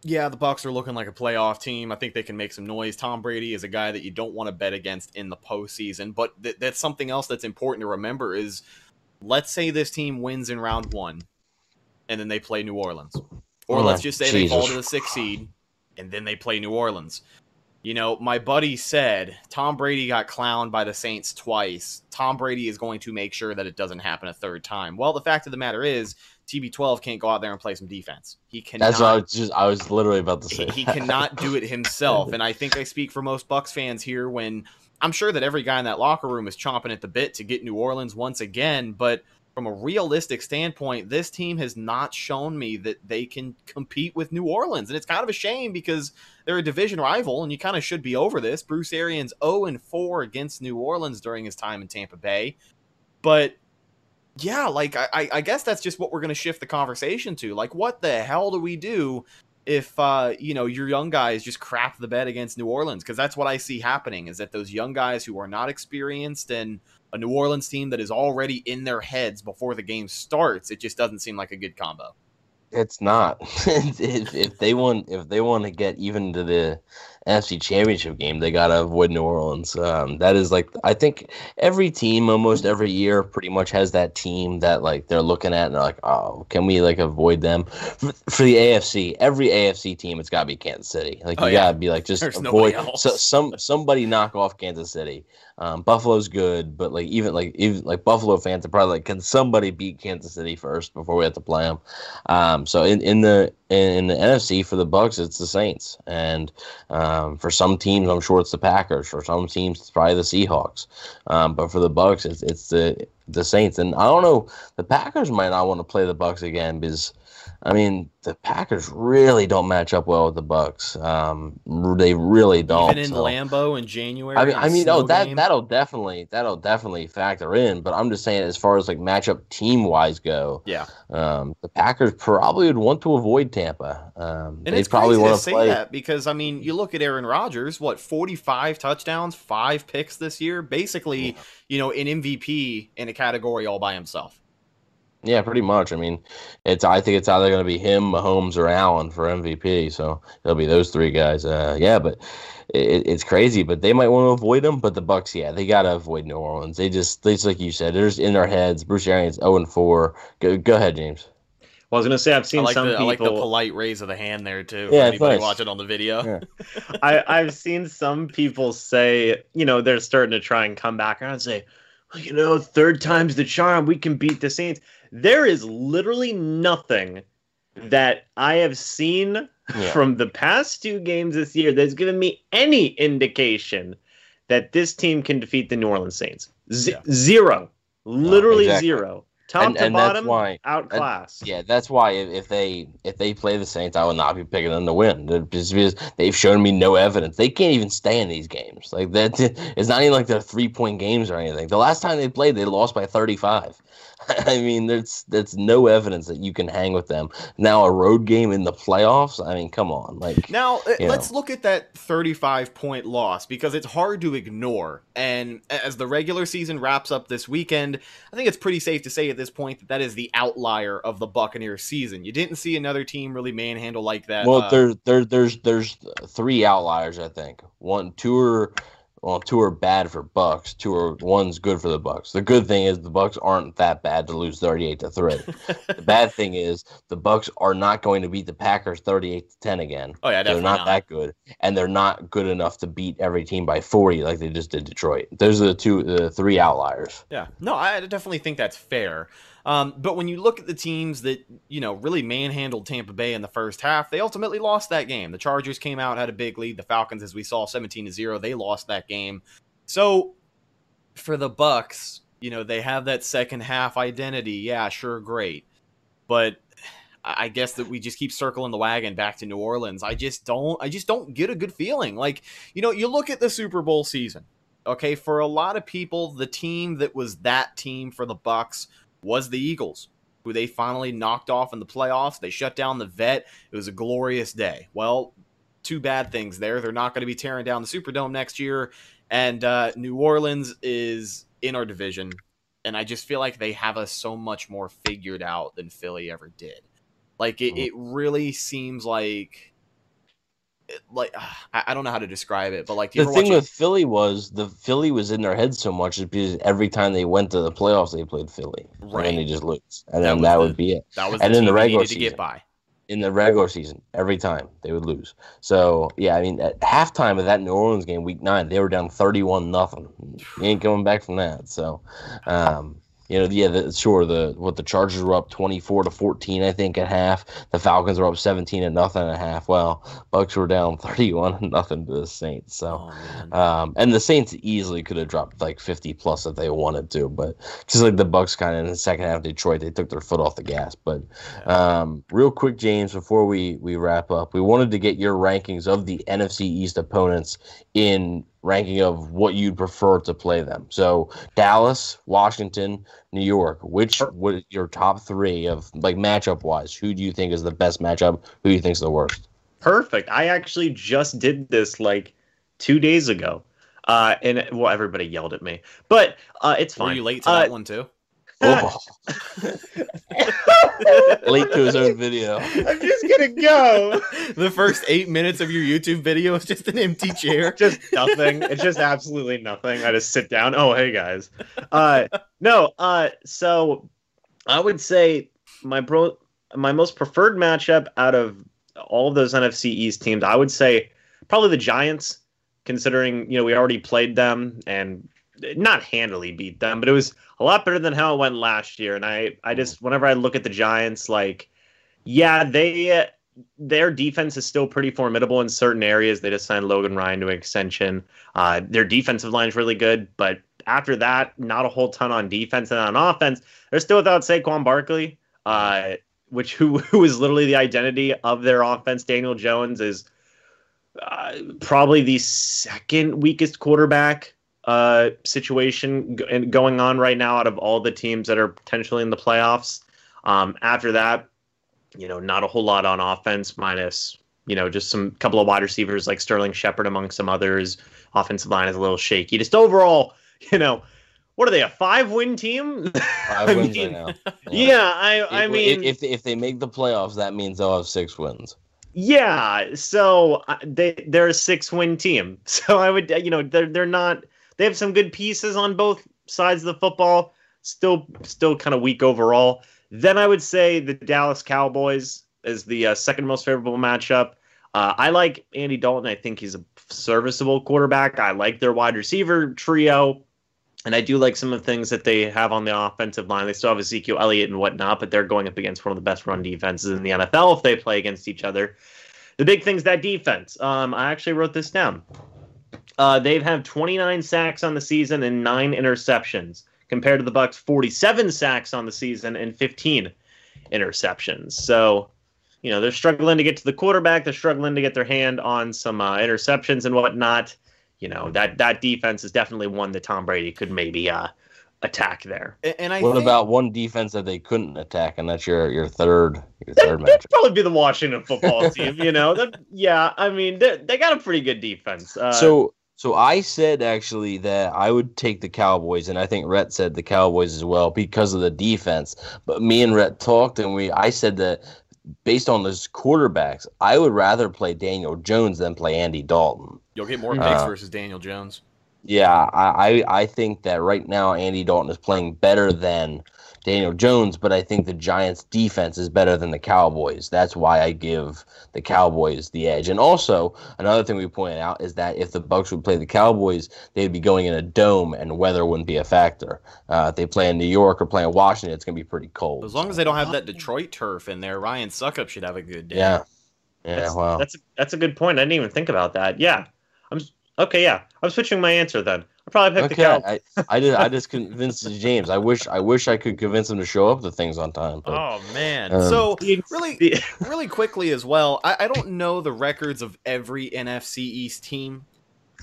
yeah, the Bucks are looking like a playoff team. I think they can make some noise. Tom Brady is a guy that you don't want to bet against in the postseason. But th- that's something else that's important to remember is let's say this team wins in round one and then they play New Orleans. Or Oh, let's just say they fall to the sixth seed and then they play New Orleans. You know, my buddy said Tom Brady got clowned by the Saints twice. Tom Brady is going to make sure that it doesn't happen a third time. Well, the fact of the matter is, TB12 can't go out there and play some defense. He cannot. That's what I was just I was literally about to say. he, he cannot do it himself. And I [laughs] think I speak for most Bucks fans here when I'm sure that every guy in that locker room is chomping at the bit to get New Orleans once again. But from a realistic standpoint, this team has not shown me that they can compete with New Orleans. And it's kind of a shame because they're a division rival and you kind of should be over this. Bruce Arians 0 and 4 against New Orleans during his time in Tampa Bay. But yeah, like I, I- guess that's just what we're to shift the conversation to. Like, what the hell do we do if uh, you know your young guys just crap the bed against New Orleans? Because that's what I see happening. Is that those young guys who are not experienced and a New Orleans team that is already in their heads before the game starts, it just doesn't seem like a good combo. It's not. [laughs] if, if they want, if they want to get even to the NFC Championship game, they gotta avoid New Orleans. Um, that is like I think every team, almost every year, pretty much has that team that like they're looking at and they're like, oh, can we like avoid them? For, for the AFC, every AFC team, it's gotta be Kansas City. Like Oh, you yeah. gotta be like just There's avoid so, some somebody knock off Kansas City. Um, Buffalo's good, but like even like even like Buffalo fans are probably like, can somebody beat Kansas City first before we have to play them? Um, so in, in the in the NFC for the Bucks, it's the Saints, and um, for some teams, I'm sure it's the Packers. For some teams, it's probably the Seahawks. Um, but for the Bucks, it's it's the the Saints, and I don't know. The Packers might not want to play the Bucks again because. I mean, the Packers really don't match up well with the Bucks. Um, they really don't. Even in so- Lambeau in January. I mean, I mean, oh, that game. that'll definitely that'll definitely factor in. But I'm just saying, as far as like matchup team wise go, yeah. um, the Packers probably would want to avoid Tampa. Um, And they it's probably want to say play. that because I mean, you look at Aaron Rodgers, what forty-five touchdowns, five picks this year, basically, you know, an MVP in a category all by himself. Yeah, pretty much. I mean, it's I think it's either going to be him, Mahomes, or Allen for MVP. So it'll be those three guys. Uh, yeah, but it, it's crazy. But they might want to avoid them. But the Bucks, yeah, they got to avoid New Orleans. They just, they just like you said, they're just in their heads. Bruce Arians, zero and four. Go, go ahead, James. Well, I was gonna say I've I seen like some the I like the polite raise of the hand there too. Yeah, for it's anybody nice. watching on the video. Yeah. [laughs] I, I've seen some people say, you know, they're starting to try and come back around and say, well, you know, third time's the charm. We can beat the Saints. There is literally nothing that I have seen Yeah. from the past two games this year that's given me any indication that this team can defeat the New Orleans Saints. Z- Yeah. Zero. Literally exactly. zero. Top And- to and bottom, why- outclassed. Yeah, that's why if, if they if they play the Saints, I will not be picking them to win. Just because they've shown me no evidence, they can't even stay in these games. Like that, [laughs] it's not even like they're three point games or anything. The last time they played, they lost by thirty five. [laughs] I mean, there's there's no evidence that you can hang with them. Now a road game in the playoffs. I mean, come on, like Now, uh, let's look at that 35 point loss because it's hard to ignore. And as the regular season wraps up this weekend, I think it's pretty safe to say at this point that that is the outlier of the Buccaneers season. You didn't see another team really manhandle like that. well, uh, there there there's there's three outliers. I think one, two or well, two are bad for Bucks. Two are one's good for the Bucks. The good thing is the Bucks aren't that bad to lose thirty-eight to three. [laughs] the bad thing is the Bucks are not going to beat the Packers thirty-eight to ten again. Oh yeah, they're not, not. that good, and they're not good enough to beat every team by forty like they just did Detroit. Those are the two, the three outliers. Yeah, no, I definitely think that's fair. Um, but when you look at the teams that you know really manhandled Tampa Bay in the first half, they ultimately lost that game. The Chargers came out had a big lead. The Falcons, as we saw, seventeen to zero, they lost that game. So for the Bucks, you know they have that second half identity. Yeah, sure, great, but I guess that we just keep circling the wagon back to New Orleans. I just don't. I just don't get a good feeling. Like you know, you look at the Super Bowl season. Okay, for a lot of people, the team that was that team for the Bucks was the Eagles, who they finally knocked off in the playoffs. They shut down the vet. It was a glorious day. Well, two bad things there. They're not going to be tearing down the Superdome next year, and uh, New Orleans is in our division, and I just feel like they have us so much more figured out than Philly ever did. Like it, it really seems like. Like [sighs] I I don't know how to describe it, but like The thing with Philly was the Philly was in their head so much is because every time they went to the playoffs, they played Philly, and Right. then they just lose, and That then that the- would be it. that was and the in the regular to get by. in the regular season every time they would lose. So yeah, I mean at halftime of that New Orleans game, week nine, they were down thirty-one nothing. You ain't [sighs] coming back from that. So, um, you know, yeah, the, sure. The what the Chargers were up twenty-four to fourteen, I think, at half. The Falcons were up seventeen to nothing at half. Well, Bucks were down [laughs] thirty-one to nothing to the Saints. So, Oh, um, and the Saints easily could have dropped like 50 plus if they wanted to, but just like the Bucks kind of in the second half of Detroit, they took their foot off the gas. But um, real quick, James, before we we wrap up, we wanted to get your rankings of the NFC East opponents in ranking of what you'd prefer to play them. So Dallas, Washington, New York. Which what your top three of like matchup wise? Who do you think is the best matchup? Who do you think is the worst? Perfect. I actually just did this like two days ago. Uh, and well, everybody yelled at me, but uh, it's Were fine. you late to Uh, that one too? Oh. [laughs] [laughs] Late to his own video. I'm just gonna go. [laughs] the first eight minutes of your YouTube video is just an empty chair. just nothing. It's just absolutely nothing. I just sit down. Oh, hey guys. Uh, no. Uh, so I would say my bro, my most preferred matchup out of all of those NFC East teams, I would say probably the Giants. Considering you know we already played them and not handily beat them, but it was a lot better than how it went last year. And I, I just whenever I look at the Giants, like, yeah, they their defense is still pretty formidable in certain areas. They just signed Logan Ryan to an extension. Uh, their defensive line is really good, but after that, not a whole ton on defense and on offense. They're still without Saquon Barkley, uh, which [laughs] who who is literally the identity of their offense. Daniel Jones is uh, probably the second weakest quarterback uh, situation and going on right now out of all the teams that are potentially in the playoffs. Um, after that, you know, not a whole lot on offense, minus you know just some couple of wide receivers like Sterling Shepard among some others. Offensive line is a little shaky. Just overall, [laughs] you know, what are they a five win team? Five [laughs] I wins mean, right now. [laughs] yeah, I I If- mean, if if they make the playoffs, that means they'll have six wins. Yeah, so uh, they they're a six win team. So I would you know they're they're not they have some good pieces on both sides of the football. Still still kind of weak overall. Then I would say the Dallas Cowboys is the uh, second most favorable matchup. Uh, I like Andy Dalton. I think he's a serviceable quarterback. I like their wide receiver trio. And I do like some of the things that they have on the offensive line. They still have Ezekiel Elliott and whatnot, but they're going up against one of the best run defenses in the NFL if they play against each other. The big thing's that defense. Um, I actually wrote this down. Uh, they've had 29 sacks on the season and nine interceptions, compared to the Bucks' 47 sacks on the season and 15 interceptions. So, you know, they're struggling to get to the quarterback. They're struggling to get their hand on some uh, interceptions and whatnot you know that that defense is definitely one that Tom Brady could maybe uh, attack there. And, and I What think, about one defense that they couldn't attack, and that's your your third your third match? That'd probably be the Washington football team. You know, that, yeah. I mean, they they got a pretty good defense. Uh, so so I said actually that I would take the Cowboys, and I think Rhett said the Cowboys as well because of the defense. But me and Rhett talked, and we I said that based on those quarterbacks, I would rather play Daniel Jones than play Andy Dalton. you'll get more picks Uh, versus Daniel Jones. Yeah, I, I I think that right now Andy Dalton is playing better than Daniel Jones, but I think the Giants' defense is better than the Cowboys. That's why I give the Cowboys the edge. And also, another thing we pointed out is that if the Bucks would play the Cowboys, they'd be going in a dome, and weather wouldn't be a factor. Uh, if they play in New York or play in Washington, it's going to be pretty cold. As long as they don't have that Detroit turf in there, Ryan Succop should have a good day. Yeah. Yeah, that's, well, that's that's a good point. I didn't even think about that. Yeah, I'm okay. Yeah, I'm switching my answer then. I probably picked the okay. Cowboys. I, I just I just convinced James. I wish I wish I could convince him to show up the things on time. But, Oh man. Um, so [laughs] really really quickly as well, I, I don't know the records of every NFC East team,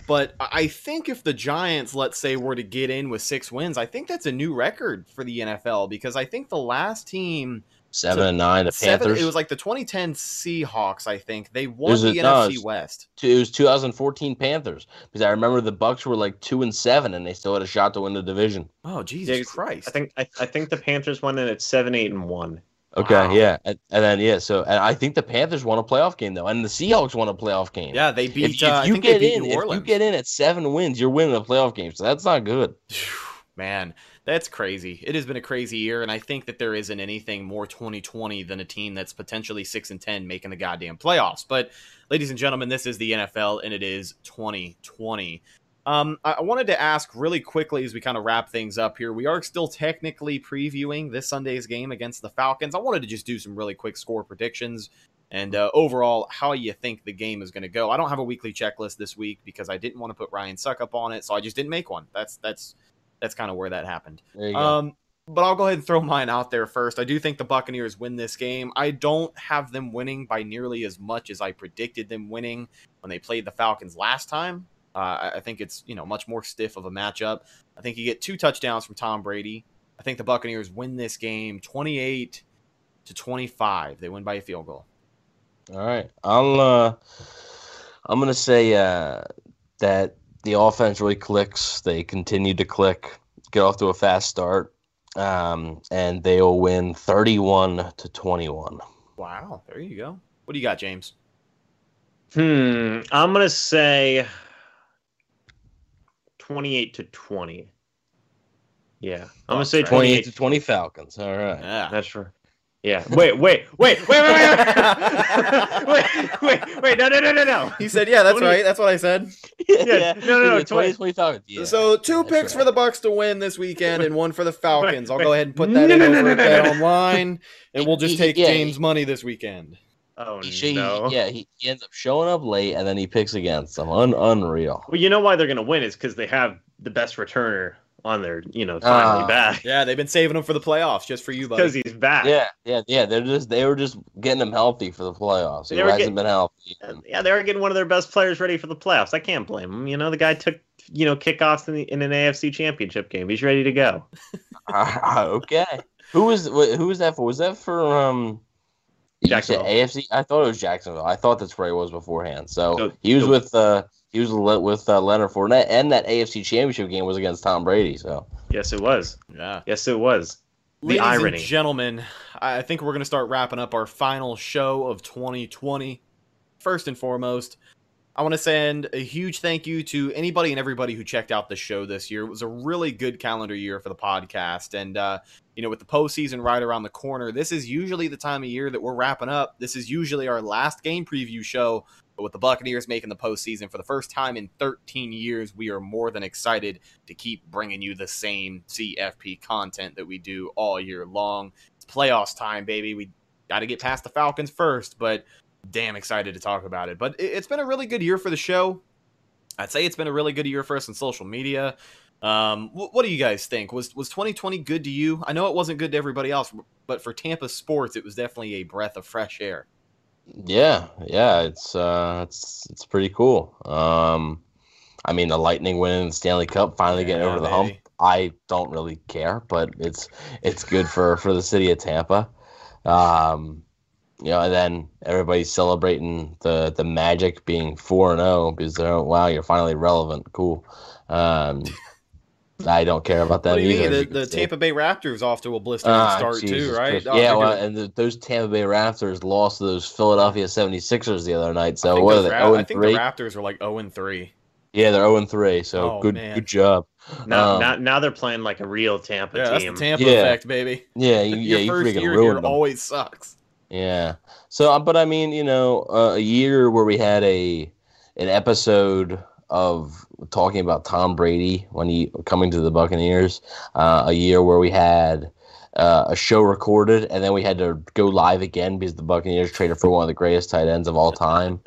but I I think if the Giants, let's say, were to get in with six wins, I think that's a new record for the NFL because I think the last team seven and nine, the seven, Panthers. it was like the 2010 Seahawks, I think. They won Was the it- no, NFC it's- West. it was 2014 Panthers because I remember the Bucks were like two and seven and they still had a shot to win the division. Oh Jesus Yeah, Christ. I think I, I think the Panthers won in at seven, eight, and one. Okay, Wow. yeah, and, and then yeah, so and I think the Panthers won a playoff game though, and the Seahawks won a playoff game. yeah, they beat if uh, I you get in, if you get in at seven wins, you're winning a playoff game. So that's not good. [sighs] Man, that's crazy. It has been a crazy year, and I think that there isn't anything more 2020 than a team that's potentially six and ten making the goddamn playoffs. But, ladies and gentlemen, this is the NFL, and it is 2020. Um, I wanted to ask really quickly as we kind of wrap things up here. We are still technically previewing this Sunday's game against the Falcons. I wanted to just do some really quick score predictions and uh, overall how you think the game is going to go. I don't have a weekly checklist this week because I didn't want to put Ryan Succop on it, so I just didn't make one. That's that's that's kind of where that happened. Go. Um, but I'll go ahead and throw mine out there first. I do think the Buccaneers win this game. I don't have them winning by nearly as much as I predicted them winning when they played the Falcons last time. Uh, I- think it's you know much more stiff of a matchup. I think you get two touchdowns from Tom Brady. I think the Buccaneers win this game 28 to 25. They win by a field goal. All right, I'll uh, I'm gonna say uh, that the offense really clicks. They continue to click, get off to a fast start, um, and they will win 31 to 21. Wow, there you go. What do you got, James? Hmm. I'm gonna say twenty-eight to twenty. Yeah, I'm gonna say 28 twenty-eight. to 20 Falcons. All right. Yeah. That's for. Yeah. Wait. Wait. Wait. Wait. Wait. Wait. [laughs] wait. Wait. Wait. No. No. No. No. No. He said, "Yeah, that's 20 right. That's what I said." Yeah, no, no, no, 20, 20 20 Yeah, so two that's picks right. for the Bucks to win this weekend, and one for the Falcons. I'll go ahead and put that No, in no, no, over no, at no, no. Online, and we'll just He- take yeah, James' he- money this weekend. Oh He, sh- he- no. yeah, he, he ends up showing up late and then he picks against them. Un- unreal. Well, you know why they're gonna win is because they have the best returner on their, you know, finally Ah. back. Yeah, they've been saving him for the playoffs just for you, buddy. Because he's back. Yeah, yeah, yeah. They're just they were just getting him healthy for the playoffs. He They were hasn't getting- been healthy. Yeah, they were getting one of their best players ready for the playoffs. I can't blame him. You know, the guy took, you know, kickoffs in, the, in an AFC championship game. He's ready to go. [laughs] okay. Who was who was that for? Was that for um? Jacksonville. AFC. I thought it was Jacksonville. I thought that's where he was beforehand. So Go- he was go- with uh he was le- with uh, Leonard Fournette, and that AFC Championship game was against Tom Brady. So Yes, it was. Yeah. Yes, it was. The Ladies irony. and gentlemen, I I think we're going to start wrapping up our final show of 2020. First and foremost, I want to send a huge thank you to anybody and everybody who checked out the show this year. It was a really good calendar year for the podcast. And, uh, you know, with the postseason right around the corner, this is usually the time of year that we're wrapping up. This is usually our last game preview show. But with the Buccaneers making the postseason for the first time in 13 years, we are more than excited to keep bringing you the same CFP content that we do all year long. It's playoffs time, baby. We got to get past the Falcons first, but damn excited to talk about it. But it- it's been a really good year for the show. I'd say it's been a really good year for us on social media. Um, wh- what do you guys think? Was was 2020 good to you? I know it wasn't good to everybody else, but for Tampa sports, it was definitely a breath of fresh air. Yeah, yeah, it's uh it's it's pretty cool. Um, I mean the Lightning winning the Stanley Cup, finally getting Yeah, over the hump. baby. I don't really care, but it's it's good for for the city of Tampa. Um, you know, and then everybody's celebrating the the Magic being four and zero because they're wow, you're finally relevant. Cool. Um, I don't care about that What do you either. mean? The, the. Tampa Bay Raptors off to a blistering Ah, start too, right? Oh, yeah, well, and the, those Tampa Bay Raptors lost to those Philadelphia 76ers the other night. So think what are they? Ra- 0 I and think the 3? Raptors are like 0 and 3. Yeah, they're 0 3, so Oh, good man. good job. Now, Um, now, now they're playing like a real Tampa Yeah, that's the. Tampa Yeah. effect, baby. Yeah, [laughs] you, yeah, Your you first freaking year ruined here them. always sucks. Yeah. So, uh, but I mean, you know, uh, a year where we had a an episode of talking about Tom Brady when he coming to the Buccaneers, uh, a year where we had uh, a show recorded and then we had to go live again because the Buccaneers traded for one of the greatest tight ends of all time.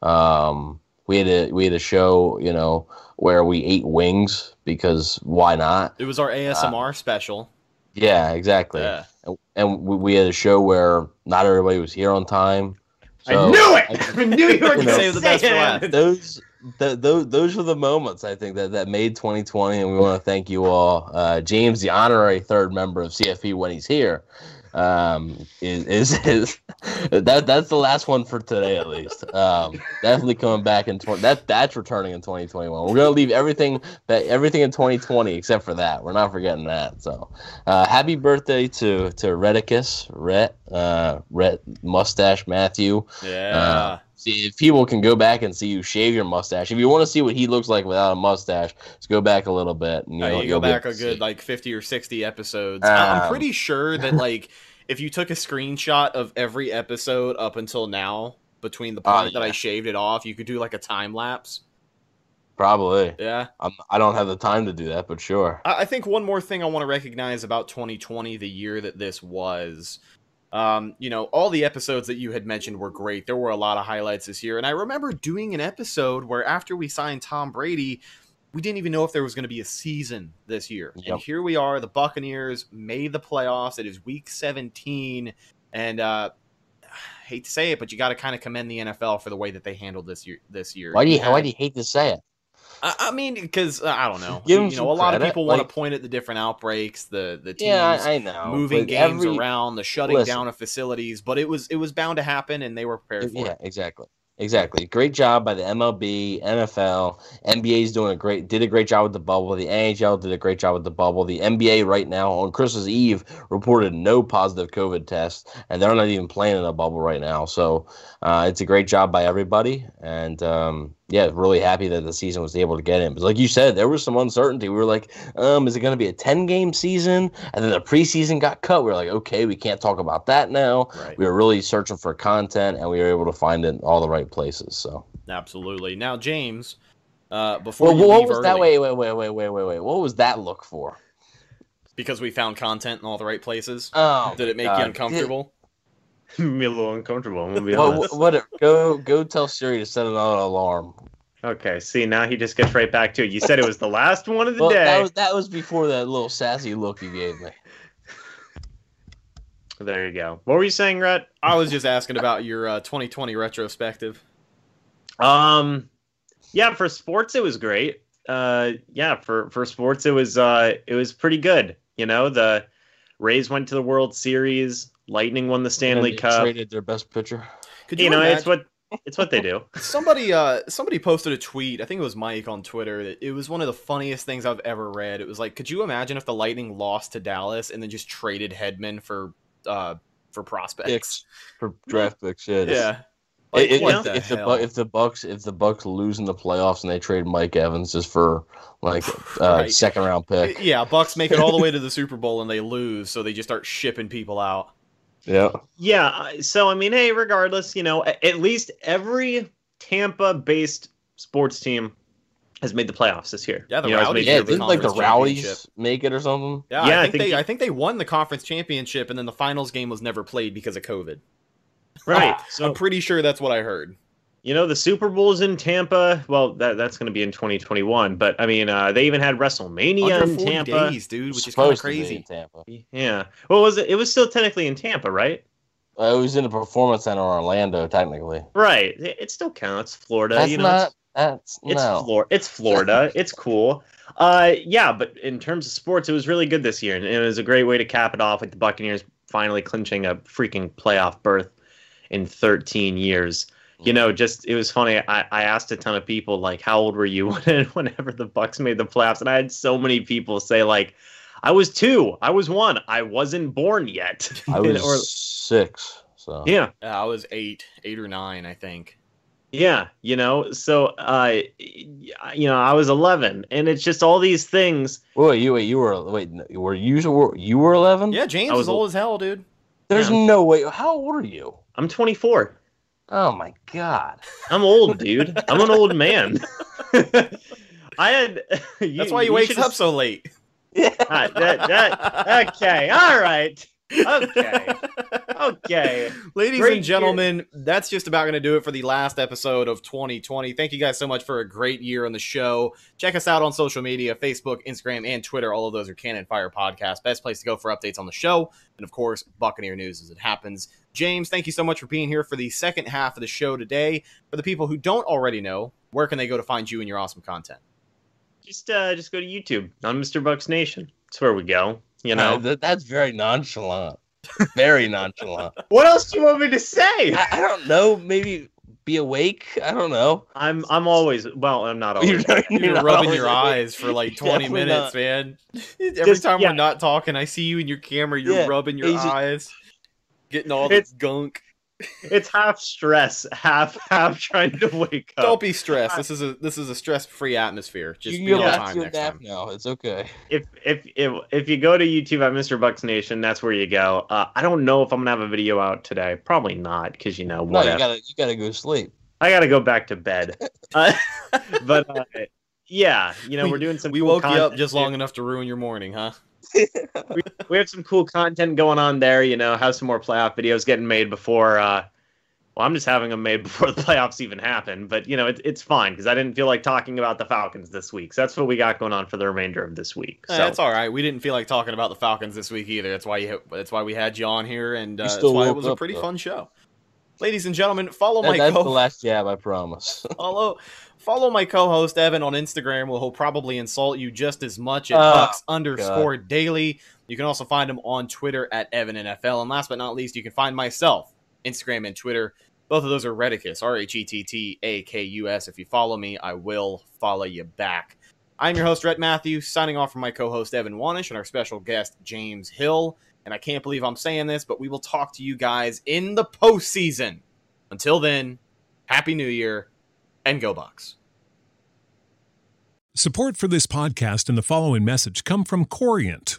Um, we had a we had a show, you know, where we ate wings because why not? It was our ASMR special. Yeah, exactly. Yeah. And, and we, we had a show where not everybody was here on time. I knew it. I knew you were [laughs] You going know, to Save the best for last. those th- those those were the moments I think that, that made 2020, and we want to thank you all. Uh, James, the honorary third member of CFP when he's here, um, is is, is [laughs] that that's the last one for today at least. Um, definitely coming back in 20. That that's returning in 2021. We're gonna leave everything that everything in 2020 except for that. We're not forgetting that. So, uh, happy birthday to to Rhettakus, Rhett, uh, Rhett Mustache Matthew. Yeah. Uh, if people can go back and see you shave your mustache. If you want to see what he looks like without a mustache, just go back a little bit. And, you Uh, know, you go back a good like 50 or 60 episodes. I- I'm Um, pretty sure that [laughs] like if you took a screenshot of every episode up until now between the point that I shaved it off, you could do like a time lapse. probably. Yeah. I'm, I don't have the time to do that, but sure. I I think one more thing I want to recognize about 2020, the year that this was. Um, you know, all the episodes that you had mentioned were great. There were a lot of highlights this year. And I remember doing an episode where after we signed Tom Brady, we didn't even know if there was going to be a season this year. Yep. And here we are. The Buccaneers made the playoffs. It is week 17. And uh I [sighs] hate to say it, but you got to kind of commend the NFL for the way that they handled this year. This year, Why do you had- Why do you hate to say it? I, I mean, because uh, I don't know. Give you know, a lot of credit, people want like- to point at the different outbreaks, the the teams Yeah, I, know. moving games every- around, the shutting listen. down of facilities, but it was it was bound to happen, and they were prepared for Yeah, it. exactly. Exactly. Great job by the MLB, NFL, NBA's doing a great did a great job with the bubble. The NHL did a great job with the bubble. The NBA right now on Christmas Eve reported no positive COVID tests, and they're not even playing in a bubble right now. So uh, it's a great job by everybody, and um, yeah, really happy that the season was able to get in. But like you said, there was some uncertainty. We were like, um, is it going to be a ten game season? And then the preseason got cut. We were like, okay, we can't talk about that now Right. we were really searching for content and we were able to find it in all the right places so Absolutely. Now, James, uh, before well what was that wait wait wait wait wait wait wait what was that look for because we found content in all the right places, oh did it make God. you uncomfortable? [laughs] me a little uncomfortable. I'm gonna be Did- what, honest. what, what go go tell siri to set an alarm Okay, see now he just gets right back to it. You said it was the last one of the well, day. that was that was before that little sassy look you gave me There you go. What were you saying, Rhett? I was just asking about your uh, 2020 retrospective. Um, yeah, for sports it was great. Uh, yeah, for for sports it was uh it was pretty good. You know, the Rays went to the World Series. Lightning won the Stanley And they Cup. traded their best pitcher Could You know, it's what it's what they do. [laughs] somebody uh somebody posted a tweet i think it was mike on twitter that it was one of the funniest things i've ever read it was like could you imagine if the lightning lost to dallas and then just traded hedman for uh for prospects picks for draft picks yeah yeah Like, if, what if, the if the? Bu- if the Bucks if the Bucks lose in the playoffs and they trade Mike Evans just for like [laughs] uh, Right. second round pick, yeah bucks make it all the way to the [laughs] super bowl and they lose so they just start shipping people out yeah, Yeah, so I mean, hey, regardless, you know, at least every Tampa-based sports team has made the playoffs this year. Yeah, the You know, Rowdies yeah. the Didn't like the conference Rowdies make it or something? yeah, Yeah, I, I think think they he- i think they won the conference championship and then the finals game was never played because of covid right. [laughs] So I'm pretty sure that's what i heard you know, the Super Bowl's in Tampa. Well, that that's going to be in 2021. But I mean, uh, they even had WrestleMania under in Tampa. days dude which is kind of Supposed to be in crazy Tampa. Yeah. Well, was it? It was still technically in Tampa, right? Uh, it was in the performance center in Orlando, technically. Right. It, it still counts. Florida. That's you know, not. it's- That's It's no. Flor- It's Florida. [laughs] it's cool. Uh, yeah, but in terms of sports, it was really good this year, and it was a great way to cap it off with the Buccaneers finally clinching a freaking playoff berth in 13 years. You know, just it was funny. I, I asked a ton of people like, "How old were you [laughs] when, whenever the Bucks made the playoffs?" And I had so many people say like, "I was two, I was one, I wasn't born yet." [laughs] I was [laughs] Or- six. So yeah, Yeah, I was eight, eight or nine, I think. Yeah, you know, so uh, you know, I was 11, and it's just all these things. Wait, you wait, you were wait, were you were you were eleven? Yeah, James I is was old as hell, dude. There's Yeah. no way. How old are you? I'm 24. Oh my god. I'm old, dude. I'm an old man. [laughs] I had. [laughs] That's why he wakes up so late. Ah, that, that, okay, all right. Okay. Okay. Ladies Great and year. gentlemen, that's just about going to do it for the last episode of 2020. Thank you guys so much for a great year on the show. Check us out on social media Facebook, Instagram, and Twitter. All of those are Cannon Fire Podcast. Best place to go for updates on the show. And of course, Buccaneer News as it happens. James, thank you so much for being here for the second half of the show today. For the people who don't already know, where can they go to find you and your awesome content? Just uh just go to YouTube on Mr. Bucks Nation. That's where we go. You know. Uh, that, that's very nonchalant. Very nonchalant. [laughs] what else do you want me to say? I, I don't know. Maybe be awake. I don't know. I'm I'm always well, I'm not [laughs] always. You're, You're not rubbing always your awake. eyes for like [laughs] 20 minutes, not. man. Every Just- time yeah. we're not talking, I see you in your camera. You're Yeah, rubbing your he's just- eyes, getting all It's- the gunk. It's half stress, half half trying to wake up. Don't be stressed. This is a this is a stress free atmosphere. Just you be can on back time to a next nap time. now. It's okay. if if if if you go to YouTube at Mr. Bucks Nation, that's where you go. Uh, I don't know if I'm gonna have a video out today. Probably not, because you know what. No, what? you gotta you gotta go sleep. I gotta go back to bed. [laughs] Uh, but uh, yeah, you know We- we're doing some. We cool woke you up just long enough to ruin your morning, huh? We have some cool content going on there. You know, have some more playoff videos getting made before. Uh, well, I'm just having them made [laughs] before the playoffs even happen. But you know, it, it's fine because I didn't feel like talking about the Falcons this week. So that's what we got going on for the remainder of this week. So Eh, that's all right. We didn't feel like talking about the Falcons this week either. That's why you that's why we had you on here, and uh, that's why it woke was a pretty though. fun show. Ladies and gentlemen, follow That- my that's co- the last jab, I promise. [laughs] follow follow my co-host Evan on Instagram. Where he'll probably insult you just as much at Oh, Bucks underscore Daily. You can also find him on Twitter at Evan NFL. And last but not least, you can find myself Instagram and Twitter. Both of those are Rhettakus, R H E T T A K U S. If you follow me, I will follow you back. I'm your host, Rhett Matthews, signing off from my co host, Evan Wanish, and our special guest, James Hill. And I can't believe I'm saying this, but we will talk to you guys in the postseason. Until then, Happy New Year and go Bucks. Support for this podcast and the following message come from Corient.